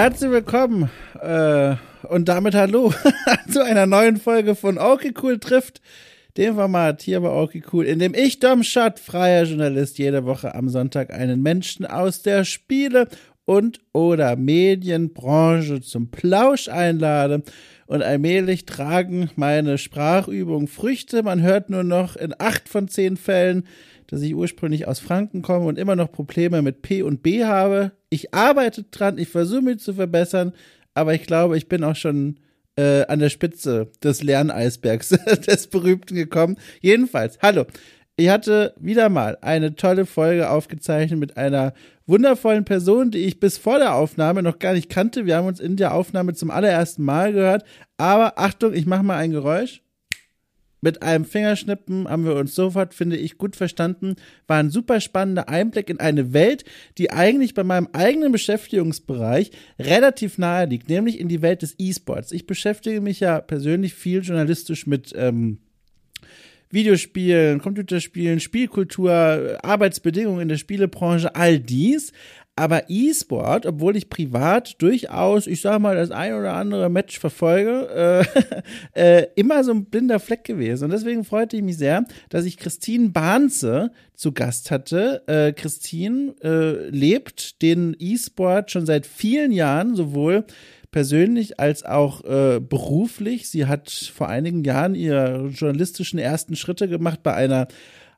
Herzlich willkommen äh, und damit hallo zu einer neuen Folge von Okay Cool trifft, dem Format hier bei Okay Cool, in dem ich, Dom Schott, freier Journalist, jede Woche am Sonntag einen Menschen aus der Spiele- und oder Medienbranche zum Plausch einlade und allmählich tragen meine Sprachübungen Früchte. Man hört nur noch in acht von zehn Fällen, dass ich ursprünglich aus Franken komme und immer noch Probleme mit P und B habe. Ich arbeite dran, ich versuche mich zu verbessern, aber ich glaube, ich bin auch schon äh, an der Spitze des Lerneisbergs des Berühmten gekommen. Jedenfalls, hallo. Ich hatte wieder mal eine tolle Folge aufgezeichnet mit einer wundervollen Person, die ich bis vor der Aufnahme noch gar nicht kannte. Wir haben uns in der Aufnahme zum allerersten Mal gehört. Aber Achtung, ich mache mal ein Geräusch. Mit einem Fingerschnippen haben wir uns sofort, finde ich, gut verstanden. War ein super spannender Einblick in eine Welt, die eigentlich bei meinem eigenen Beschäftigungsbereich relativ nahe liegt, nämlich in die Welt des E-Sports. Ich beschäftige mich ja persönlich viel journalistisch mit ähm, Videospielen, Computerspielen, Spielkultur, Arbeitsbedingungen in der Spielebranche, all dies. Aber E-Sport, obwohl ich privat durchaus, ich sag mal, das ein oder andere Match verfolge, äh, äh, immer so ein blinder Fleck gewesen. Und deswegen freute ich mich sehr, dass ich Christine Bahnze zu Gast hatte. Äh, Christine äh, lebt den E-Sport schon seit vielen Jahren, sowohl persönlich als auch äh, beruflich. Sie hat vor einigen Jahren ihre journalistischen ersten Schritte gemacht bei einer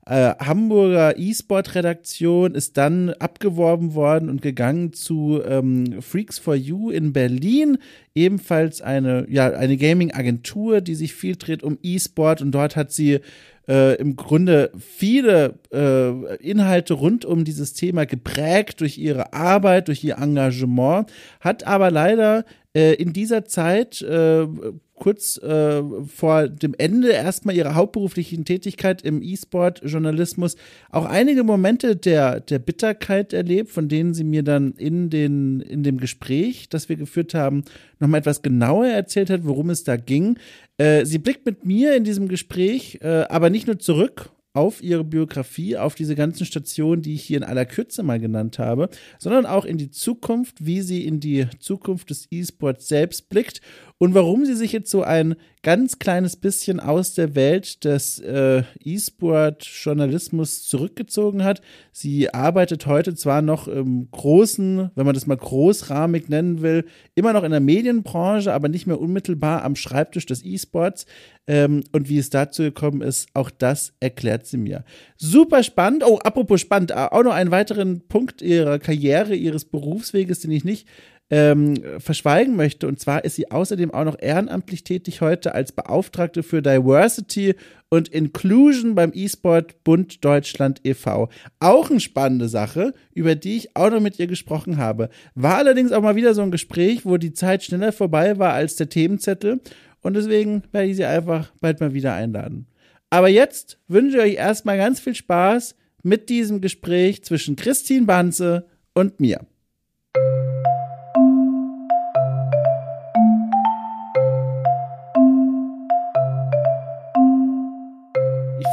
äh, Hamburger E-Sport-Redaktion, ist dann abgeworben worden und gegangen zu ähm, Freaks for You in Berlin, ebenfalls eine, ja, eine Gaming-Agentur, die sich viel dreht um E-Sport. Und dort hat sie äh, im Grunde viele äh, Inhalte rund um dieses Thema geprägt durch ihre Arbeit, durch ihr Engagement, hat aber leider äh, in dieser Zeit äh, kurz äh, vor dem Ende erstmal ihrer hauptberuflichen Tätigkeit im E-Sport-Journalismus auch einige Momente der, der Bitterkeit erlebt, von denen sie mir dann in, den, in dem Gespräch, das wir geführt haben, nochmal etwas genauer erzählt hat, worum es da ging. Äh, sie blickt mit mir in diesem Gespräch äh, aber nicht nur zurück auf ihre Biografie, auf diese ganzen Stationen, die ich hier in aller Kürze mal genannt habe, sondern auch in die Zukunft, wie sie in die Zukunft des E-Sports selbst blickt und warum sie sich jetzt so ein ganz kleines bisschen aus der Welt des äh, E-Sport-Journalismus zurückgezogen hat. Sie arbeitet heute zwar noch im großen, wenn man das mal großrahmig nennen will, immer noch in der Medienbranche, aber nicht mehr unmittelbar am Schreibtisch des E-Sports. Ähm, und wie es dazu gekommen ist, auch das erklärt sie mir. Super spannend. Oh, apropos spannend, auch noch einen weiteren Punkt ihrer Karriere, ihres Berufsweges, den ich nicht ähm, verschweigen möchte. Und zwar ist sie außerdem auch noch ehrenamtlich tätig heute als Beauftragte für Diversity und Inclusion beim E-Sport Bund Deutschland e.V. Auch eine spannende Sache, über die ich auch noch mit ihr gesprochen habe. War allerdings auch mal wieder so ein Gespräch, wo die Zeit schneller vorbei war als der Themenzettel. Und deswegen werde ich sie einfach bald mal wieder einladen. Aber jetzt wünsche ich euch erstmal ganz viel Spaß mit diesem Gespräch zwischen Christine Banze und mir.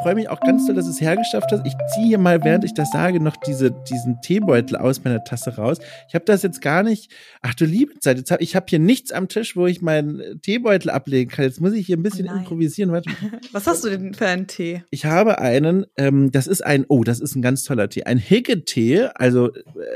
Freue mich auch ganz doll, dass es hergeschafft hat. Ich ziehe hier mal, während ich das sage, noch diese, diesen Teebeutel aus meiner Tasse raus. Ich habe das jetzt gar nicht. Ach du liebe Zeit, jetzt hab, ich habe hier nichts am Tisch, wo ich meinen Teebeutel ablegen kann. Jetzt muss ich hier ein bisschen oh improvisieren. Warte. Was hast du denn für einen Tee? Ich habe einen, ähm, das ist ein, oh, das ist ein ganz toller Tee. Ein Higge-Tee, also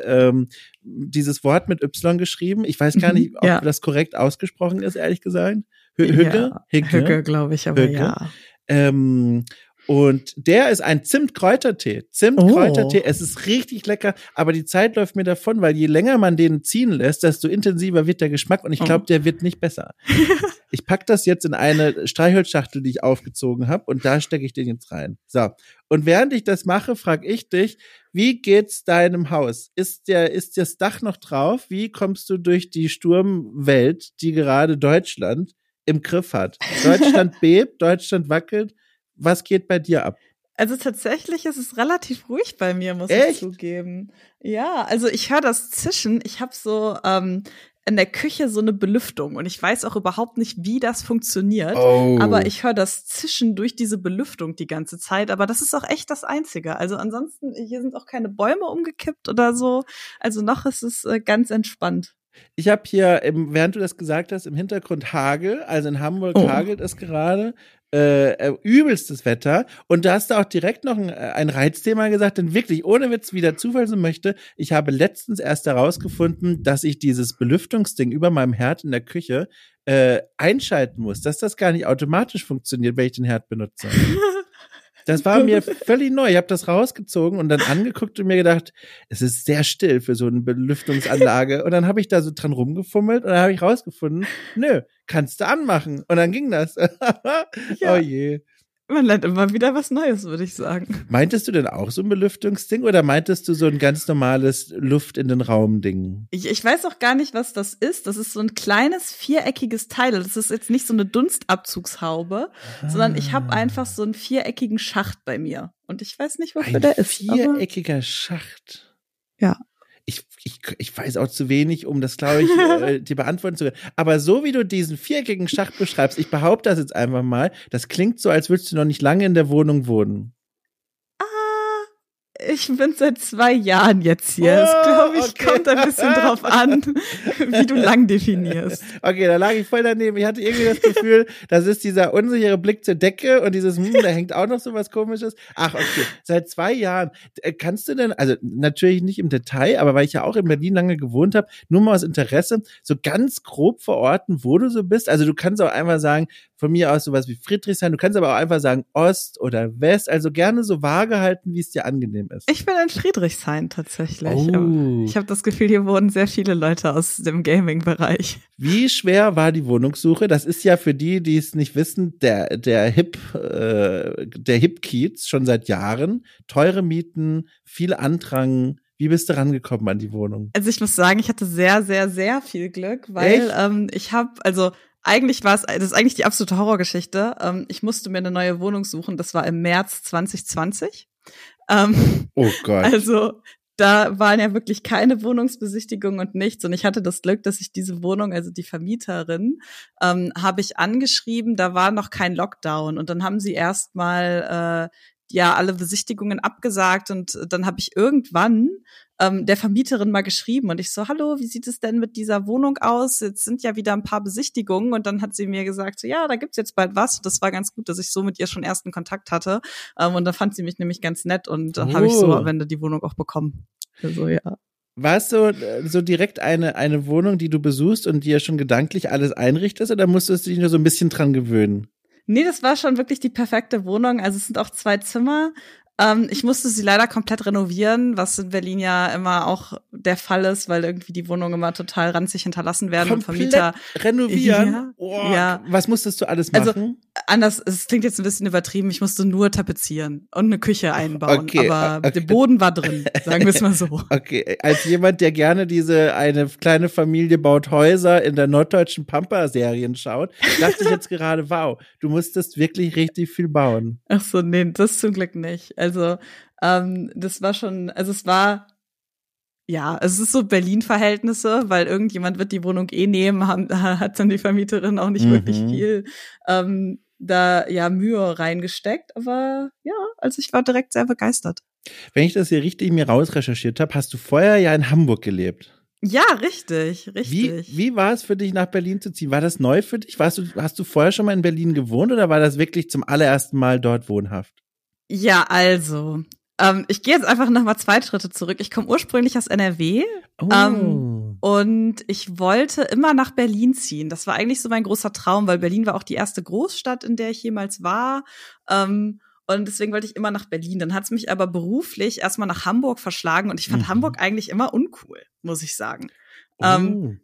ähm, dieses Wort mit Y geschrieben. Ich weiß gar mhm, nicht, ob ja. das korrekt ausgesprochen ist, ehrlich gesagt. Hügge? Ja, Hügge glaube ich, aber Hügge. ja. Ähm, und der ist ein Zimtkräutertee. Zimtkräutertee. Oh. Es ist richtig lecker, aber die Zeit läuft mir davon, weil je länger man den ziehen lässt, desto intensiver wird der Geschmack und ich glaube, oh. der wird nicht besser. ich pack das jetzt in eine Streichholzschachtel, die ich aufgezogen habe und da stecke ich den jetzt rein. So. Und während ich das mache, frage ich dich, wie geht's deinem Haus? Ist der ist das Dach noch drauf? Wie kommst du durch die Sturmwelt, die gerade Deutschland im Griff hat? Deutschland bebt, Deutschland wackelt was geht bei dir ab? Also tatsächlich ist es relativ ruhig bei mir, muss Echt? ich zugeben. Ja, also ich höre das Zischen. Ich habe so ähm, in der Küche so eine Belüftung und ich weiß auch überhaupt nicht, wie das funktioniert. Oh. Aber ich höre das Zischen durch diese Belüftung die ganze Zeit. Aber das ist auch echt das Einzige. Also ansonsten, hier sind auch keine Bäume umgekippt oder so. Also noch ist es äh, ganz entspannt. Ich habe hier, während du das gesagt hast, im Hintergrund Hagel. Also in Hamburg oh. hagelt es gerade. Äh, äh, übelstes Wetter. Und da hast du auch direkt noch ein, äh, ein Reizthema gesagt, denn wirklich, ohne Witz, wie der Zufall so möchte, ich habe letztens erst herausgefunden, dass ich dieses Belüftungsding über meinem Herd in der Küche äh, einschalten muss, dass das gar nicht automatisch funktioniert, wenn ich den Herd benutze. Das war mir völlig neu. Ich habe das rausgezogen und dann angeguckt und mir gedacht, es ist sehr still für so eine Belüftungsanlage. Und dann habe ich da so dran rumgefummelt und dann habe ich rausgefunden, nö, kannst du anmachen. Und dann ging das. ja. Oh je. Man lernt immer wieder was Neues, würde ich sagen. Meintest du denn auch so ein Belüftungsding oder meintest du so ein ganz normales Luft in den Raum Ding? Ich, ich weiß auch gar nicht, was das ist. Das ist so ein kleines viereckiges Teil. Das ist jetzt nicht so eine Dunstabzugshaube, ah. sondern ich habe einfach so einen viereckigen Schacht bei mir. Und ich weiß nicht, wofür ein der ist. Viereckiger Schacht. Ja ich, ich, ich weiß auch zu wenig, um das, glaube ich, äh, dir beantworten zu können. Aber so wie du diesen viereckigen Schacht beschreibst, ich behaupte das jetzt einfach mal, das klingt so, als würdest du noch nicht lange in der Wohnung wohnen ich bin seit zwei Jahren jetzt hier. Das oh, glaube ich, okay. kommt ein bisschen drauf an, wie du lang definierst. Okay, da lag ich voll daneben. Ich hatte irgendwie das Gefühl, das ist dieser unsichere Blick zur Decke und dieses, hm, da hängt auch noch so was komisches. Ach, okay. Seit zwei Jahren. Äh, kannst du denn, also natürlich nicht im Detail, aber weil ich ja auch in Berlin lange gewohnt habe, nur mal aus Interesse, so ganz grob verorten, wo du so bist. Also du kannst auch einfach sagen, von mir aus sowas wie Friedrichshain. Du kannst aber auch einfach sagen Ost oder West. Also gerne so vage halten, wie es dir angenehm ist. Ich bin in Friedrichshain tatsächlich. Oh. Ich habe das Gefühl, hier wohnen sehr viele Leute aus dem Gaming-Bereich. Wie schwer war die Wohnungssuche? Das ist ja für die, die es nicht wissen, der der Hip äh, der Hip Kiez schon seit Jahren. Teure Mieten, viel Andrang. Wie bist du rangekommen an die Wohnung? Also ich muss sagen, ich hatte sehr, sehr, sehr viel Glück, weil ähm, ich habe, also eigentlich war es, das ist eigentlich die absolute Horrorgeschichte. Ähm, ich musste mir eine neue Wohnung suchen. Das war im März 2020. Ähm, oh Gott. Also da waren ja wirklich keine Wohnungsbesichtigungen und nichts. Und ich hatte das Glück, dass ich diese Wohnung, also die Vermieterin, ähm, habe ich angeschrieben. Da war noch kein Lockdown. Und dann haben sie erstmal äh, ja alle Besichtigungen abgesagt. Und dann habe ich irgendwann ähm, der Vermieterin mal geschrieben und ich so, hallo, wie sieht es denn mit dieser Wohnung aus? Jetzt sind ja wieder ein paar Besichtigungen und dann hat sie mir gesagt, so, ja, da gibt's jetzt bald was. Das war ganz gut, dass ich so mit ihr schon ersten Kontakt hatte. Ähm, und da fand sie mich nämlich ganz nett und dann oh. habe ich so am Ende die Wohnung auch bekommen. Also ja. War es so, so direkt eine, eine Wohnung, die du besuchst und dir schon gedanklich alles einrichtest oder musstest du dich nur so ein bisschen dran gewöhnen? Nee, das war schon wirklich die perfekte Wohnung. Also es sind auch zwei Zimmer. Ähm, ich musste sie leider komplett renovieren, was in Berlin ja immer auch der Fall ist, weil irgendwie die Wohnungen immer total ranzig hinterlassen werden komplett und Vermieter renovieren. Ja, oh, ja. Was musstest du alles also, machen? Also, anders, es klingt jetzt ein bisschen übertrieben. Ich musste nur tapezieren und eine Küche einbauen, okay, aber okay. der Boden war drin, sagen wir es mal so. Okay, als jemand, der gerne diese eine kleine Familie baut Häuser in der norddeutschen Pampa-Serien schaut, dachte ich jetzt gerade, wow, du musstest wirklich richtig viel bauen. Ach so, nee, das zum Glück nicht. Also ähm, das war schon, also es war ja, es ist so Berlin-Verhältnisse, weil irgendjemand wird die Wohnung eh nehmen, haben, hat dann die Vermieterin auch nicht mhm. wirklich viel ähm, da ja Mühe reingesteckt. Aber ja, also ich war direkt sehr begeistert. Wenn ich das hier richtig mir rausrecherchiert habe, hast du vorher ja in Hamburg gelebt. Ja, richtig, richtig. Wie, wie war es für dich, nach Berlin zu ziehen? War das neu für dich? Warst du, hast du vorher schon mal in Berlin gewohnt oder war das wirklich zum allerersten Mal dort wohnhaft? Ja, also. Ähm, ich gehe jetzt einfach noch mal zwei Schritte zurück. Ich komme ursprünglich aus NRW oh. ähm, und ich wollte immer nach Berlin ziehen. Das war eigentlich so mein großer Traum, weil Berlin war auch die erste Großstadt, in der ich jemals war. Ähm, und deswegen wollte ich immer nach Berlin. Dann hat es mich aber beruflich erstmal nach Hamburg verschlagen und ich fand mhm. Hamburg eigentlich immer uncool, muss ich sagen. Ähm, oh.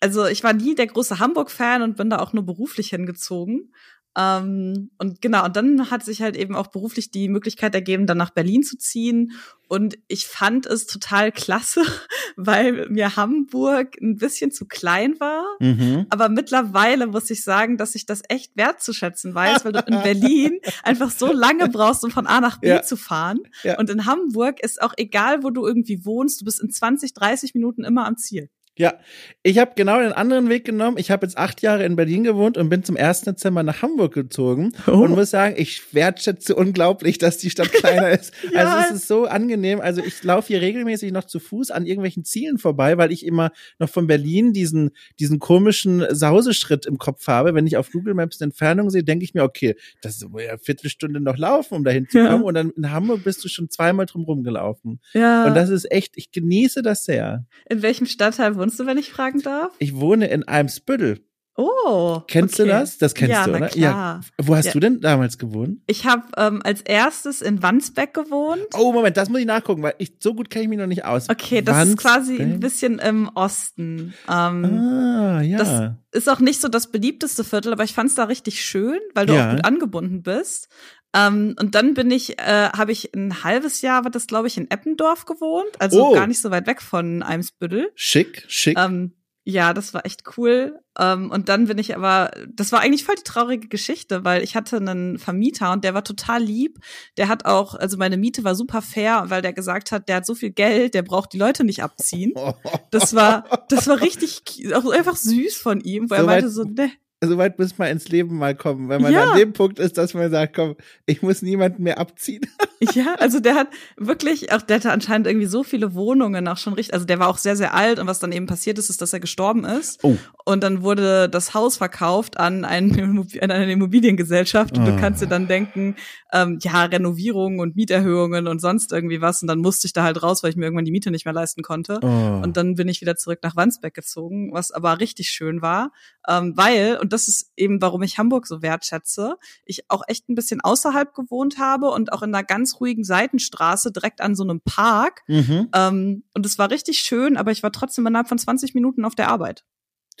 also ich war nie der große Hamburg-Fan und bin da auch nur beruflich hingezogen. Ähm, und genau, und dann hat sich halt eben auch beruflich die Möglichkeit ergeben, dann nach Berlin zu ziehen. Und ich fand es total klasse, weil mir Hamburg ein bisschen zu klein war. Mhm. Aber mittlerweile muss ich sagen, dass ich das echt wertzuschätzen weiß, weil du in Berlin einfach so lange brauchst, um von A nach B ja. zu fahren. Ja. Und in Hamburg ist auch egal, wo du irgendwie wohnst, du bist in 20, 30 Minuten immer am Ziel. Ja, ich habe genau den anderen Weg genommen. Ich habe jetzt acht Jahre in Berlin gewohnt und bin zum 1. Dezember nach Hamburg gezogen oh. und muss sagen, ich wertschätze unglaublich, dass die Stadt kleiner ist. ja. Also es ist so angenehm. Also ich laufe hier regelmäßig noch zu Fuß an irgendwelchen Zielen vorbei, weil ich immer noch von Berlin diesen, diesen komischen Sauseschritt im Kopf habe. Wenn ich auf Google Maps eine Entfernung sehe, denke ich mir, okay, das ist ja eine Viertelstunde noch laufen, um dahin zu kommen. Ja. Und dann in Hamburg bist du schon zweimal drum rumgelaufen. Ja. Und das ist echt, ich genieße das sehr. In welchem Stadtteil wohnst wohnst du, wenn ich fragen darf? Ich wohne in Eimsbüttel. Oh. Kennst okay. du das? Das kennst ja, du, oder? Klar. Ja. Wo hast ja. du denn damals gewohnt? Ich habe ähm, als erstes in Wandsbeck gewohnt. Oh, Moment, das muss ich nachgucken, weil ich so gut kenne ich mich noch nicht aus. Okay, das Wandsbeck? ist quasi ein bisschen im Osten. Ähm, ah, ja. Das ist auch nicht so das beliebteste Viertel, aber ich fand es da richtig schön, weil du ja. auch gut angebunden bist. Ähm, und dann bin ich, äh, habe ich ein halbes Jahr, war das glaube ich, in Eppendorf gewohnt, also oh. gar nicht so weit weg von Eimsbüttel. Schick, schick. Ähm, ja, das war echt cool. Ähm, und dann bin ich aber, das war eigentlich voll die traurige Geschichte, weil ich hatte einen Vermieter und der war total lieb. Der hat auch, also meine Miete war super fair, weil der gesagt hat, der hat so viel Geld, der braucht die Leute nicht abziehen. Das war, das war richtig, auch einfach süß von ihm, weil so er meinte so, ne so weit muss man ins Leben mal kommen, wenn man ja. an dem Punkt ist, dass man sagt, komm, ich muss niemanden mehr abziehen. ja, also der hat wirklich, auch der hatte anscheinend irgendwie so viele Wohnungen auch schon richtig, also der war auch sehr, sehr alt und was dann eben passiert ist, ist, dass er gestorben ist. Oh. Und dann wurde das Haus verkauft an, einen, an eine Immobiliengesellschaft und oh. du kannst dir dann denken, ähm, ja, Renovierungen und Mieterhöhungen und sonst irgendwie was und dann musste ich da halt raus, weil ich mir irgendwann die Miete nicht mehr leisten konnte. Oh. Und dann bin ich wieder zurück nach Wandsbeck gezogen, was aber richtig schön war, ähm, weil, und das ist eben, warum ich Hamburg so wertschätze, ich auch echt ein bisschen außerhalb gewohnt habe und auch in einer ganz ruhigen Seitenstraße direkt an so einem Park. Mhm. Ähm, und es war richtig schön, aber ich war trotzdem innerhalb von 20 Minuten auf der Arbeit.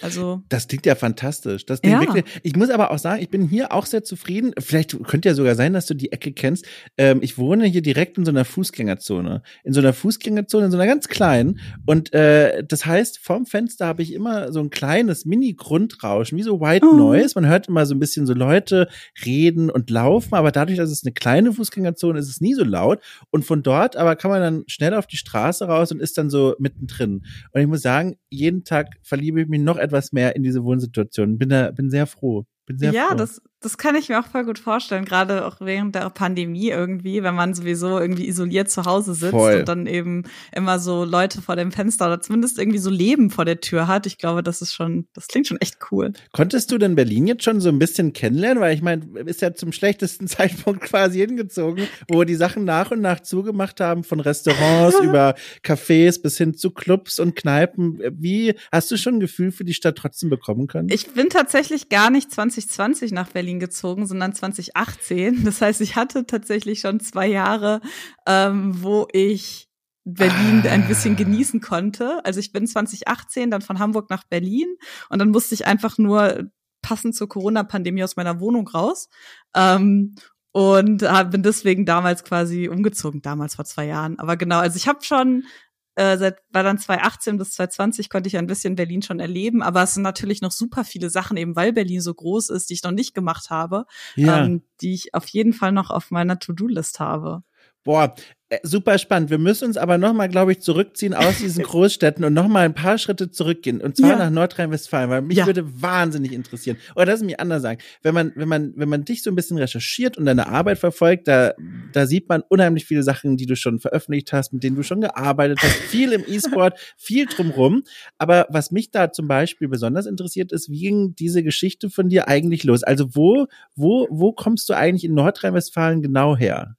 Also das klingt ja fantastisch. Das klingt ja. wirklich. Ich muss aber auch sagen, ich bin hier auch sehr zufrieden. Vielleicht könnte ja sogar sein, dass du die Ecke kennst. Ähm, ich wohne hier direkt in so einer Fußgängerzone, in so einer Fußgängerzone, in so einer ganz kleinen. Und äh, das heißt, vorm Fenster habe ich immer so ein kleines Mini-Grundrauschen, wie so White oh. Noise. Man hört immer so ein bisschen so Leute reden und laufen, aber dadurch, dass es eine kleine Fußgängerzone ist, ist es nie so laut. Und von dort aber kann man dann schnell auf die Straße raus und ist dann so mittendrin. Und ich muss sagen, jeden Tag verliebe ich mich noch etwas mehr in diese Wohnsituation. Bin da, bin sehr froh. Bin sehr ja, froh. das, das kann ich mir auch voll gut vorstellen, gerade auch während der Pandemie irgendwie, wenn man sowieso irgendwie isoliert zu Hause sitzt voll. und dann eben immer so Leute vor dem Fenster oder zumindest irgendwie so Leben vor der Tür hat. Ich glaube, das ist schon, das klingt schon echt cool. Konntest du denn Berlin jetzt schon so ein bisschen kennenlernen? Weil ich meine, ist ja zum schlechtesten Zeitpunkt quasi hingezogen, wo die Sachen nach und nach zugemacht haben, von Restaurants über Cafés bis hin zu Clubs und Kneipen. Wie hast du schon ein Gefühl für die Stadt trotzdem bekommen können? Ich bin tatsächlich gar nicht 2020 nach Berlin gezogen, sondern 2018. Das heißt, ich hatte tatsächlich schon zwei Jahre, ähm, wo ich Berlin ah. ein bisschen genießen konnte. Also ich bin 2018 dann von Hamburg nach Berlin und dann musste ich einfach nur passend zur Corona-Pandemie aus meiner Wohnung raus. Ähm, und bin deswegen damals quasi umgezogen, damals vor zwei Jahren. Aber genau, also ich habe schon äh, seit war dann 2018 bis 2020 konnte ich ein bisschen Berlin schon erleben, aber es sind natürlich noch super viele Sachen, eben weil Berlin so groß ist, die ich noch nicht gemacht habe, ja. ähm, die ich auf jeden Fall noch auf meiner To-Do-List habe. Boah, äh, super spannend. Wir müssen uns aber nochmal, glaube ich, zurückziehen aus diesen Großstädten und nochmal ein paar Schritte zurückgehen. Und zwar ja. nach Nordrhein-Westfalen, weil mich ja. würde wahnsinnig interessieren. Oder lass mich anders sagen. Wenn man, wenn man, wenn man dich so ein bisschen recherchiert und deine Arbeit verfolgt, da, da sieht man unheimlich viele Sachen, die du schon veröffentlicht hast, mit denen du schon gearbeitet hast. Viel im E-Sport, viel drumrum. Aber was mich da zum Beispiel besonders interessiert ist, wie ging diese Geschichte von dir eigentlich los? Also wo, wo, wo kommst du eigentlich in Nordrhein-Westfalen genau her?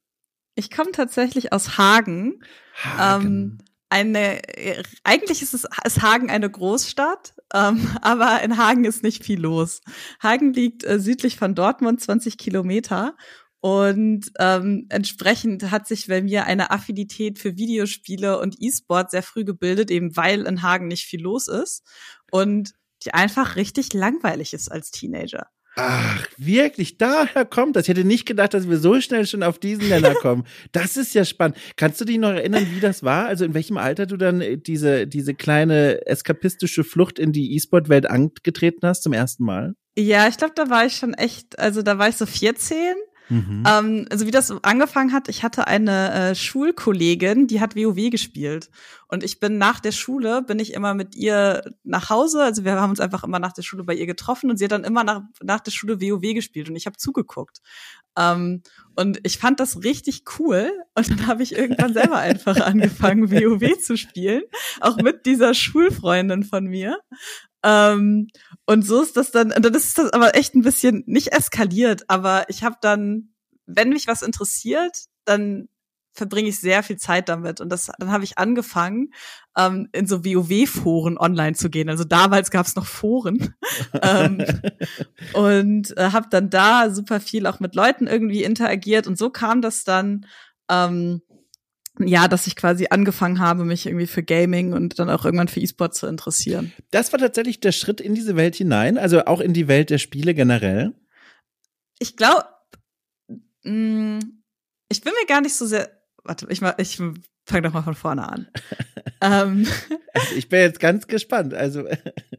Ich komme tatsächlich aus Hagen. Hagen. Ähm, eine, eigentlich ist es ist Hagen eine Großstadt, ähm, aber in Hagen ist nicht viel los. Hagen liegt äh, südlich von Dortmund, 20 Kilometer. Und ähm, entsprechend hat sich bei mir eine Affinität für Videospiele und E-Sport sehr früh gebildet, eben weil in Hagen nicht viel los ist und die einfach richtig langweilig ist als Teenager. Ach, wirklich, daher kommt das. Ich hätte nicht gedacht, dass wir so schnell schon auf diesen Nenner kommen. Das ist ja spannend. Kannst du dich noch erinnern, wie das war? Also in welchem Alter du dann äh, diese, diese kleine eskapistische Flucht in die E-Sport-Welt angetreten hast zum ersten Mal? Ja, ich glaube, da war ich schon echt, also da war ich so 14 Mhm. Ähm, also wie das angefangen hat, ich hatte eine äh, Schulkollegin, die hat WoW gespielt. Und ich bin nach der Schule, bin ich immer mit ihr nach Hause. Also wir haben uns einfach immer nach der Schule bei ihr getroffen und sie hat dann immer nach, nach der Schule WoW gespielt und ich habe zugeguckt. Ähm, und ich fand das richtig cool. Und dann habe ich irgendwann selber einfach angefangen, WoW zu spielen. Auch mit dieser Schulfreundin von mir. Ähm, und so ist das dann, dann ist das aber echt ein bisschen nicht eskaliert, aber ich habe dann, wenn mich was interessiert, dann verbringe ich sehr viel Zeit damit. Und das, dann habe ich angefangen, ähm, in so WoW-Foren online zu gehen. Also damals gab es noch Foren. ähm, und äh, habe dann da super viel auch mit Leuten irgendwie interagiert. Und so kam das dann, ähm, ja, dass ich quasi angefangen habe, mich irgendwie für Gaming und dann auch irgendwann für E-Sport zu interessieren. Das war tatsächlich der Schritt in diese Welt hinein, also auch in die Welt der Spiele generell. Ich glaube, mm, ich bin mir gar nicht so sehr warte, ich, mal, ich fange doch mal von vorne an. ähm, also ich bin jetzt ganz gespannt. Also.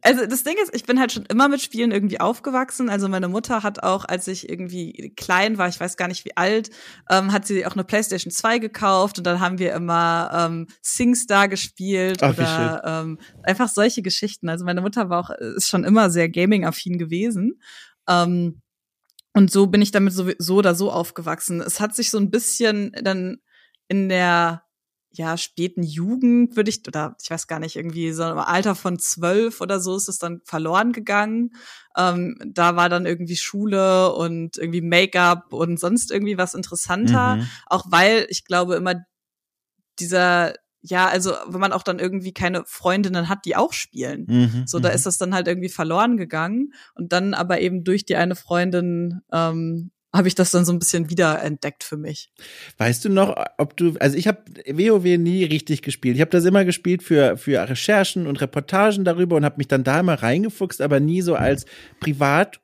Also das Ding ist, ich bin halt schon immer mit Spielen irgendwie aufgewachsen. Also meine Mutter hat auch, als ich irgendwie klein war, ich weiß gar nicht wie alt, ähm, hat sie auch eine PlayStation 2 gekauft und dann haben wir immer ähm, SingStar gespielt Ach, oder ähm, einfach solche Geschichten. Also meine Mutter war auch, ist schon immer sehr gaming-affin gewesen. Ähm, und so bin ich damit so, so oder so aufgewachsen. Es hat sich so ein bisschen dann in der ja, späten Jugend würde ich, oder ich weiß gar nicht, irgendwie so im Alter von zwölf oder so ist es dann verloren gegangen. Ähm, da war dann irgendwie Schule und irgendwie Make-up und sonst irgendwie was interessanter. Mhm. Auch weil ich glaube immer dieser, ja, also wenn man auch dann irgendwie keine Freundinnen hat, die auch spielen. Mhm, so, da mhm. ist das dann halt irgendwie verloren gegangen. Und dann aber eben durch die eine Freundin ähm, habe ich das dann so ein bisschen wiederentdeckt für mich. Weißt du noch, ob du, also ich habe WoW nie richtig gespielt. Ich habe das immer gespielt für für Recherchen und Reportagen darüber und habe mich dann da immer reingefuchst, aber nie so als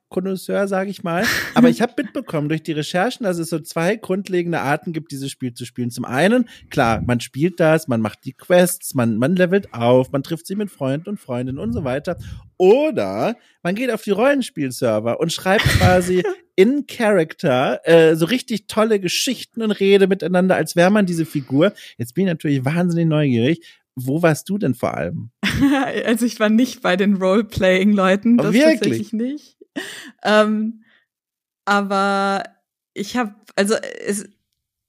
Privatkonnoisseur, sage ich mal. Aber ich habe mitbekommen durch die Recherchen, dass es so zwei grundlegende Arten gibt, dieses Spiel zu spielen. Zum einen, klar, man spielt das, man macht die Quests, man man levelt auf, man trifft sich mit Freunden und Freundinnen und so weiter. Oder man geht auf die Rollenspielserver und schreibt quasi in Character äh, so richtig tolle Geschichten und Rede miteinander, als wäre man diese Figur. Jetzt bin ich natürlich wahnsinnig neugierig. Wo warst du denn vor allem? also ich war nicht bei den Role-Playing-Leuten, das Wirklich? tatsächlich nicht. Ähm, aber ich habe, also es,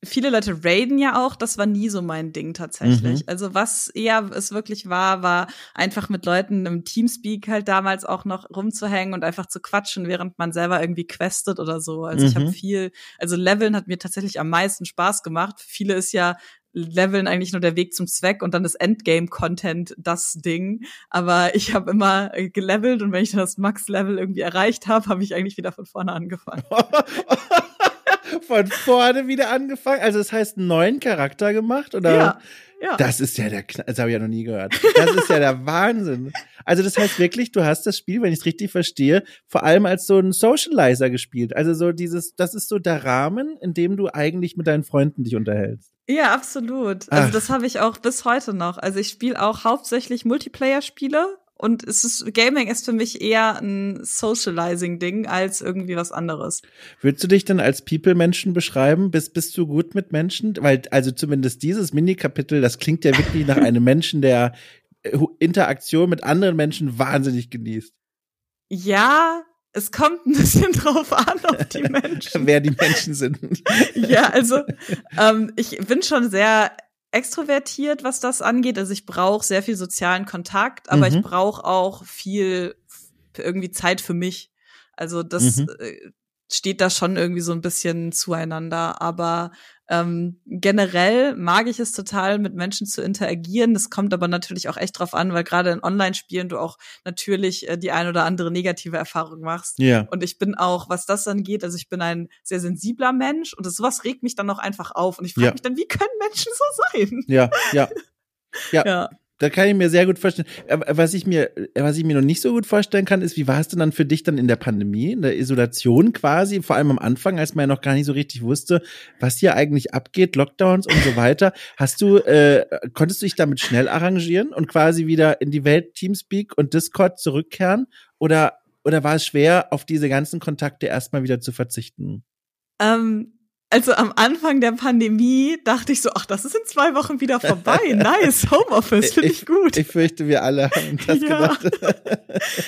viele Leute raiden ja auch, das war nie so mein Ding tatsächlich. Mhm. Also was eher es wirklich war, war einfach mit Leuten im Teamspeak halt damals auch noch rumzuhängen und einfach zu quatschen, während man selber irgendwie questet oder so. Also mhm. ich habe viel, also Leveln hat mir tatsächlich am meisten Spaß gemacht. Viele ist ja Leveln eigentlich nur der Weg zum Zweck und dann ist Endgame-Content das Ding. Aber ich habe immer gelevelt und wenn ich das Max-Level irgendwie erreicht habe, habe ich eigentlich wieder von vorne angefangen. von vorne wieder angefangen? Also das heißt, einen neuen Charakter gemacht? Oder? Ja. Ja. Das ist ja der, das habe ich ja noch nie gehört. Das ist ja der Wahnsinn. Also das heißt wirklich, du hast das Spiel, wenn ich es richtig verstehe, vor allem als so ein Socializer gespielt. Also so dieses, das ist so der Rahmen, in dem du eigentlich mit deinen Freunden dich unterhältst. Ja, absolut. Also Ach. das habe ich auch bis heute noch. Also ich spiele auch hauptsächlich Multiplayer-Spiele und es ist, Gaming ist für mich eher ein Socializing-Ding als irgendwie was anderes. Würdest du dich denn als People-Menschen beschreiben? Bist, bist du gut mit Menschen? Weil, also zumindest dieses Mini-Kapitel, das klingt ja wirklich nach einem Menschen, der äh, Interaktion mit anderen Menschen wahnsinnig genießt. Ja, es kommt ein bisschen drauf an, auf die Menschen. Wer die Menschen sind. ja, also ähm, ich bin schon sehr extrovertiert, was das angeht. Also ich brauche sehr viel sozialen Kontakt, aber mhm. ich brauche auch viel irgendwie Zeit für mich. Also das mhm. Äh, steht da schon irgendwie so ein bisschen zueinander. Aber ähm, generell mag ich es total, mit Menschen zu interagieren. Das kommt aber natürlich auch echt drauf an, weil gerade in Online-Spielen du auch natürlich äh, die ein oder andere negative Erfahrung machst. Ja. Und ich bin auch, was das angeht, also ich bin ein sehr sensibler Mensch und das, sowas regt mich dann auch einfach auf. Und ich frage ja. mich dann, wie können Menschen so sein? Ja, ja. Ja. ja. Da kann ich mir sehr gut vorstellen. Was ich mir, was ich mir noch nicht so gut vorstellen kann, ist, wie war es denn dann für dich dann in der Pandemie, in der Isolation quasi, vor allem am Anfang, als man ja noch gar nicht so richtig wusste, was hier eigentlich abgeht, Lockdowns und so weiter. Hast du, äh, konntest du dich damit schnell arrangieren und quasi wieder in die Welt Teamspeak und Discord zurückkehren? Oder, oder war es schwer, auf diese ganzen Kontakte erstmal wieder zu verzichten? Ähm, also am Anfang der Pandemie dachte ich so, ach, das ist in zwei Wochen wieder vorbei. Nice, Homeoffice, finde ich, ich, gut. Ich fürchte, wir alle haben das ja. gedacht.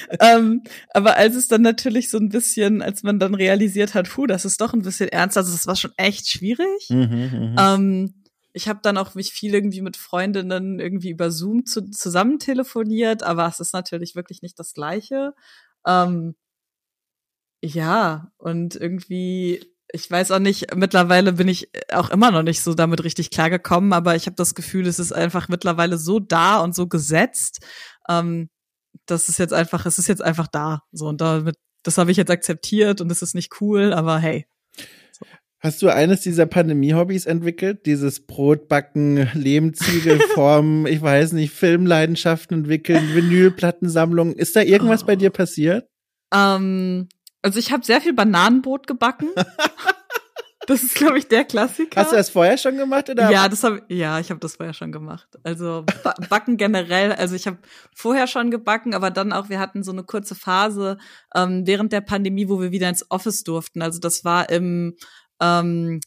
ähm, aber als es dann natürlich so ein bisschen, als man dann realisiert hat, puh, das ist doch ein bisschen ernst, also das war schon echt schwierig. Mhm, mhm. ähm, ich habe dann auch mich viel irgendwie mit Freundinnen irgendwie über Zoom zu, zusammen telefoniert, aber es ist natürlich wirklich nicht das Gleiche. Ähm, ja, und irgendwie ich weiß auch nicht, mittlerweile bin ich auch immer noch nicht so damit richtig klargekommen, aber ich habe das Gefühl, es ist einfach mittlerweile so da und so gesetzt, ähm, dass es jetzt einfach, es ist jetzt einfach da. So, und damit, das habe ich jetzt akzeptiert und es ist nicht cool, aber hey. So. Hast du eines dieser Pandemie-Hobbys entwickelt? Dieses Brotbacken, Lehmziegel formen, ich weiß nicht, Filmleidenschaften entwickeln, Vinylplattensammlungen. Ist da irgendwas oh. bei dir passiert? Ähm, also ich habe sehr viel Bananenbrot gebacken. Das ist, glaube ich, der Klassiker. Hast du das vorher schon gemacht oder? Ja, das hab, ja, ich habe das vorher schon gemacht. Also Backen generell. Also ich habe vorher schon gebacken, aber dann auch. Wir hatten so eine kurze Phase ähm, während der Pandemie, wo wir wieder ins Office durften. Also das war im ähm,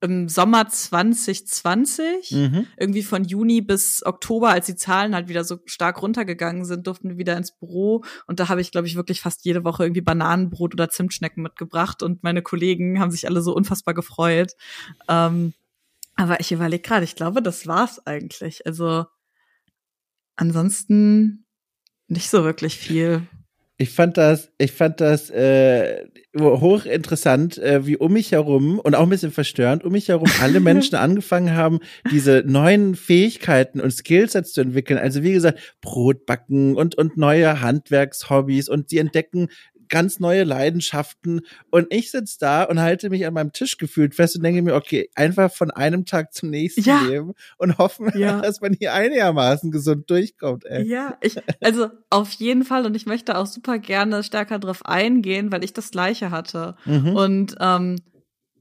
im Sommer 2020, mhm. irgendwie von Juni bis Oktober, als die Zahlen halt wieder so stark runtergegangen sind, durften wir wieder ins Büro. Und da habe ich, glaube ich, wirklich fast jede Woche irgendwie Bananenbrot oder Zimtschnecken mitgebracht. Und meine Kollegen haben sich alle so unfassbar gefreut. Ähm, aber ich überlege gerade, ich glaube, das war's eigentlich. Also ansonsten nicht so wirklich viel. Ich fand das, ich fand das äh, hochinteressant, äh, wie um mich herum und auch ein bisschen verstörend, um mich herum alle Menschen angefangen haben, diese neuen Fähigkeiten und Skillsets zu entwickeln. Also wie gesagt, Brot backen und und neue Handwerkshobbys und sie entdecken ganz neue Leidenschaften. Und ich sitze da und halte mich an meinem Tisch gefühlt fest und denke mir, okay, einfach von einem Tag zum nächsten ja. leben und hoffen, ja. dass man hier einigermaßen gesund durchkommt. Ey. Ja, ich, also auf jeden Fall und ich möchte auch super gerne stärker drauf eingehen, weil ich das Gleiche hatte. Mhm. Und ähm,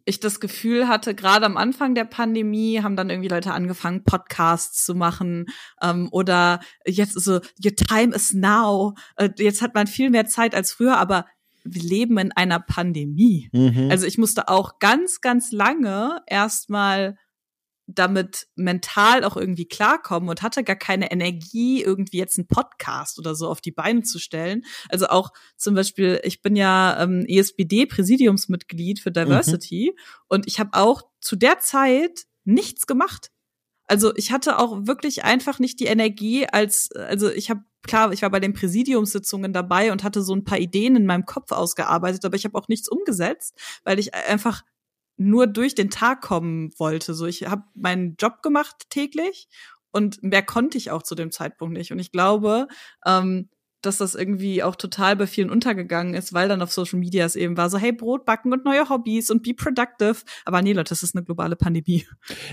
ich das Gefühl hatte, gerade am Anfang der Pandemie haben dann irgendwie Leute angefangen, Podcasts zu machen ähm, oder jetzt so, your time is now. Äh, jetzt hat man viel mehr Zeit als früher, aber wir leben in einer Pandemie. Mhm. Also ich musste auch ganz, ganz lange erstmal damit mental auch irgendwie klarkommen und hatte gar keine Energie, irgendwie jetzt einen Podcast oder so auf die Beine zu stellen. Also auch zum Beispiel, ich bin ja ähm, ESBD-Präsidiumsmitglied für Diversity mhm. und ich habe auch zu der Zeit nichts gemacht. Also ich hatte auch wirklich einfach nicht die Energie, als also ich habe klar, ich war bei den Präsidiumssitzungen dabei und hatte so ein paar Ideen in meinem Kopf ausgearbeitet, aber ich habe auch nichts umgesetzt, weil ich einfach nur durch den Tag kommen wollte. So, ich habe meinen Job gemacht täglich und mehr konnte ich auch zu dem Zeitpunkt nicht. Und ich glaube, ähm, dass das irgendwie auch total bei vielen untergegangen ist, weil dann auf Social Media es eben war so, hey, Brot backen und neue Hobbys und be productive. Aber nee, Leute, das ist eine globale Pandemie.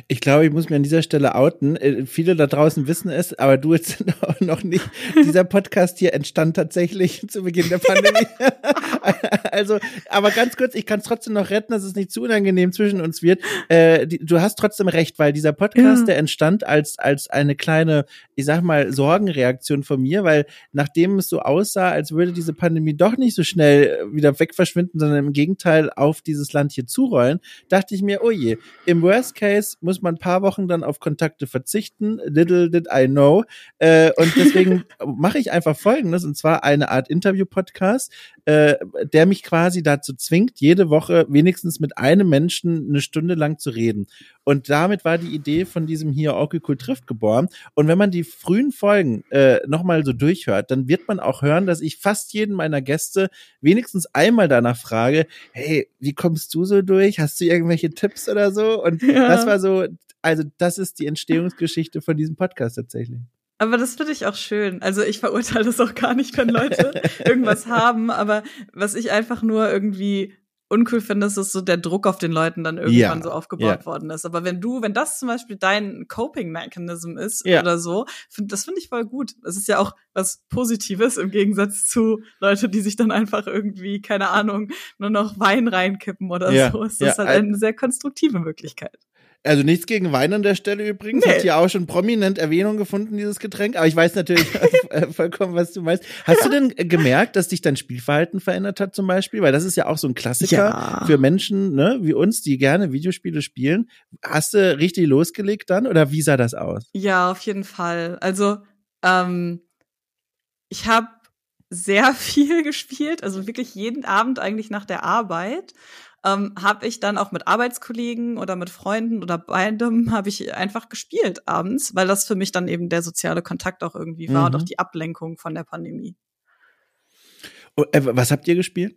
Ich glaube, ich muss mir an dieser Stelle outen. Äh, viele da draußen wissen es, aber du jetzt noch nicht. Dieser Podcast hier entstand tatsächlich zu Beginn der Pandemie. also, aber ganz kurz, ich kann es trotzdem noch retten, dass es nicht zu unangenehm zwischen uns wird. Äh, die, du hast trotzdem recht, weil dieser Podcast, ja. der entstand als, als eine kleine, ich sag mal, Sorgenreaktion von mir, weil nachdem es so aussah, als würde diese Pandemie doch nicht so schnell äh, wieder wegverschwinden, sondern im Gegenteil auf dieses Land hier zurollen, dachte ich mir, oh je, im Worst Case muss man ein paar Wochen dann auf Kontakte verzichten. Little did I know. Äh, und deswegen mache ich einfach Folgendes, und zwar eine Art Interview-Podcast, äh, der mich quasi dazu zwingt, jede Woche wenigstens mit einem Menschen eine Stunde lang zu reden. Und damit war die Idee von diesem hier Orkikul trifft geboren. Und wenn man die frühen Folgen äh, nochmal so durchhört, dann wird man auch hören, dass ich fast jeden meiner Gäste wenigstens einmal danach frage, hey, wie kommst du so durch? Hast du irgendwelche Tipps oder so? Und ja. das war so, also das ist die Entstehungsgeschichte von diesem Podcast tatsächlich. Aber das finde ich auch schön. Also ich verurteile das auch gar nicht, wenn Leute irgendwas haben. Aber was ich einfach nur irgendwie uncool finde, ist, dass so der Druck auf den Leuten dann irgendwann ja, so aufgebaut ja. worden ist. Aber wenn du, wenn das zum Beispiel dein Coping-Mechanism ist ja. oder so, find, das finde ich voll gut. Es ist ja auch was Positives im Gegensatz zu Leute, die sich dann einfach irgendwie, keine Ahnung, nur noch Wein reinkippen oder so. Es ist halt eine sehr konstruktive Möglichkeit. Also nichts gegen Wein an der Stelle übrigens. Nee. Hat hier auch schon prominent Erwähnung gefunden, dieses Getränk. Aber ich weiß natürlich vollkommen, was du meinst. Hast du denn gemerkt, dass dich dein Spielverhalten verändert hat zum Beispiel? Weil das ist ja auch so ein Klassiker ja. für Menschen ne, wie uns, die gerne Videospiele spielen. Hast du richtig losgelegt dann oder wie sah das aus? Ja, auf jeden Fall. Also ähm, ich habe sehr viel gespielt, also wirklich jeden Abend eigentlich nach der Arbeit ähm, habe ich dann auch mit Arbeitskollegen oder mit Freunden oder beidem habe ich einfach gespielt abends, weil das für mich dann eben der soziale Kontakt auch irgendwie war mhm. und auch die Ablenkung von der Pandemie. Oh, äh, was habt ihr gespielt?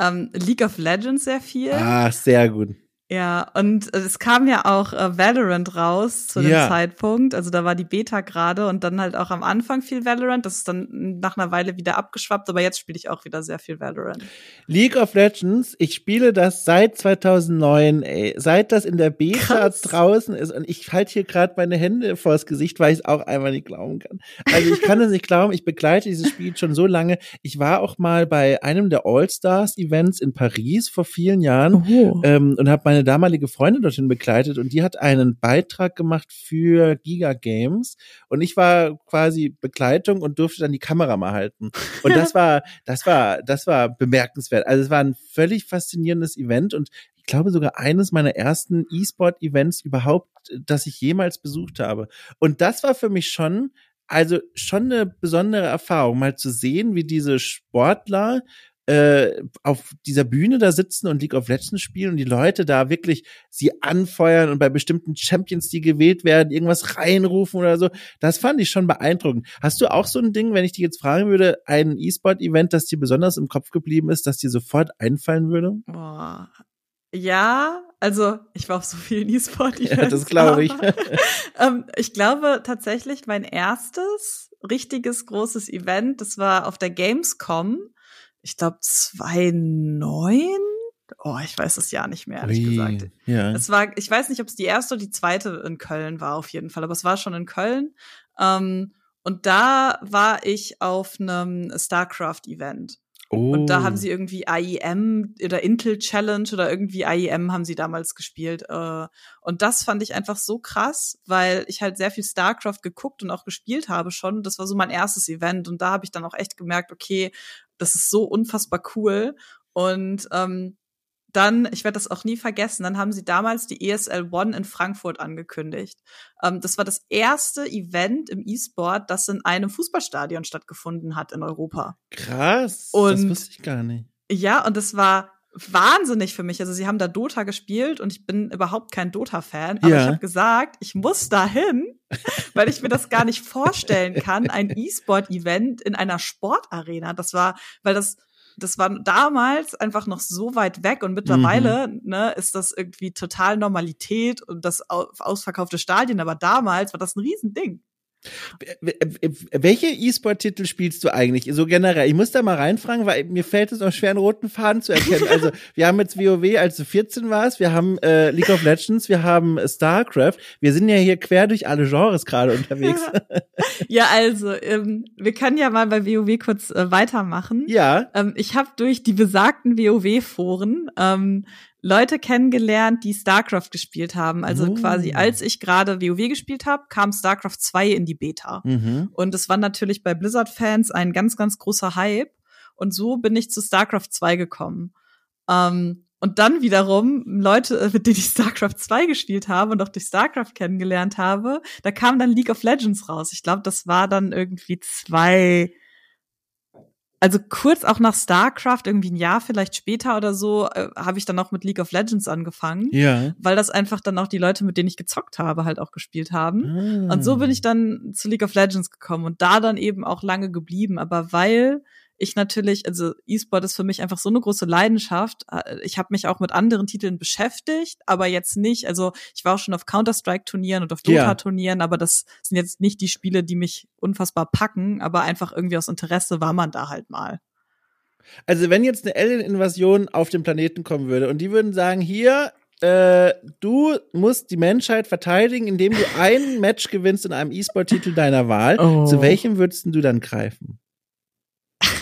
Ähm, League of Legends sehr viel. Ah, sehr gut. Ja, und es kam ja auch äh, Valorant raus zu dem ja. Zeitpunkt. Also da war die Beta gerade und dann halt auch am Anfang viel Valorant. Das ist dann nach einer Weile wieder abgeschwappt, aber jetzt spiele ich auch wieder sehr viel Valorant. League of Legends, ich spiele das seit 2009, ey. Seit das in der Beta Krass. draußen ist und ich halte hier gerade meine Hände vors Gesicht, weil ich es auch einmal nicht glauben kann. Also ich kann es nicht glauben, ich begleite dieses Spiel schon so lange. Ich war auch mal bei einem der All-Stars-Events in Paris vor vielen Jahren oh. ähm, und habe meine damalige Freundin dorthin begleitet und die hat einen Beitrag gemacht für Giga Games und ich war quasi Begleitung und durfte dann die Kamera mal halten. Und das war, das war, das war bemerkenswert. Also es war ein völlig faszinierendes Event und ich glaube sogar eines meiner ersten E-Sport-Events überhaupt, das ich jemals besucht habe. Und das war für mich schon also schon eine besondere Erfahrung, mal zu sehen, wie diese Sportler äh, auf dieser Bühne da sitzen und League of Legends spielen und die Leute da wirklich sie anfeuern und bei bestimmten Champions, die gewählt werden, irgendwas reinrufen oder so. Das fand ich schon beeindruckend. Hast du auch so ein Ding, wenn ich dich jetzt fragen würde, ein E-Sport-Event, das dir besonders im Kopf geblieben ist, das dir sofort einfallen würde? Boah. Ja, also ich war auf so vielen E-Sport-Events. Ja, das glaube ich. ähm, ich glaube tatsächlich, mein erstes richtiges großes Event, das war auf der Gamescom ich glaube, 2009. Oh, ich weiß das Jahr nicht mehr, ehrlich Ui, gesagt. Ja. Es war, ich weiß nicht, ob es die erste oder die zweite in Köln war, auf jeden Fall, aber es war schon in Köln. Ähm, und da war ich auf einem StarCraft-Event. Oh. Und da haben oh. sie irgendwie IEM oder Intel Challenge oder irgendwie IEM haben sie damals gespielt. Äh, und das fand ich einfach so krass, weil ich halt sehr viel StarCraft geguckt und auch gespielt habe schon. Das war so mein erstes Event. Und da habe ich dann auch echt gemerkt, okay, das ist so unfassbar cool. Und ähm, dann, ich werde das auch nie vergessen, dann haben sie damals die ESL One in Frankfurt angekündigt. Ähm, das war das erste Event im E-Sport, das in einem Fußballstadion stattgefunden hat in Europa. Krass, und, das wusste ich gar nicht. Ja, und das war wahnsinnig für mich. Also sie haben da Dota gespielt und ich bin überhaupt kein Dota-Fan, aber ja. ich habe gesagt, ich muss dahin, weil ich mir das gar nicht vorstellen kann, ein E-Sport-Event in einer Sportarena. Das war, weil das das war damals einfach noch so weit weg und mittlerweile mhm. ne, ist das irgendwie total Normalität und das ausverkaufte Stadien, aber damals war das ein Riesending. Welche E-Sport-Titel spielst du eigentlich? So generell. Ich muss da mal reinfragen, weil mir fällt es auch schwer, einen roten Faden zu erkennen. Also, wir haben jetzt WoW, als du 14 warst, wir haben äh, League of Legends, wir haben StarCraft. Wir sind ja hier quer durch alle Genres gerade unterwegs. ja, also, ähm, wir können ja mal bei WoW kurz äh, weitermachen. Ja. Ähm, ich habe durch die besagten WoW-Foren ähm, Leute kennengelernt, die StarCraft gespielt haben. Also oh. quasi, als ich gerade WoW gespielt habe, kam StarCraft 2 in die Beta. Mhm. Und es war natürlich bei Blizzard-Fans ein ganz, ganz großer Hype. Und so bin ich zu StarCraft 2 gekommen. Ähm, und dann wiederum Leute, äh, mit denen ich StarCraft 2 gespielt habe und auch durch StarCraft kennengelernt habe, da kam dann League of Legends raus. Ich glaube, das war dann irgendwie zwei also kurz auch nach StarCraft, irgendwie ein Jahr vielleicht später oder so, äh, habe ich dann auch mit League of Legends angefangen. Ja. Weil das einfach dann auch die Leute, mit denen ich gezockt habe, halt auch gespielt haben. Ah. Und so bin ich dann zu League of Legends gekommen und da dann eben auch lange geblieben. Aber weil ich natürlich, also E-Sport ist für mich einfach so eine große Leidenschaft. Äh, ich habe mich auch mit anderen Titeln beschäftigt, aber jetzt nicht. Also ich war auch schon auf Counter-Strike-Turnieren und auf Dota-Turnieren, ja. aber das sind jetzt nicht die Spiele, die mich unfassbar packen, aber einfach irgendwie aus Interesse war man da halt mal. Also wenn jetzt eine Alien-Invasion auf den Planeten kommen würde und die würden sagen, hier, äh, du musst die Menschheit verteidigen, indem du ein Match gewinnst in einem E-Sport-Titel deiner Wahl. Oh. Zu welchem würdest du dann greifen?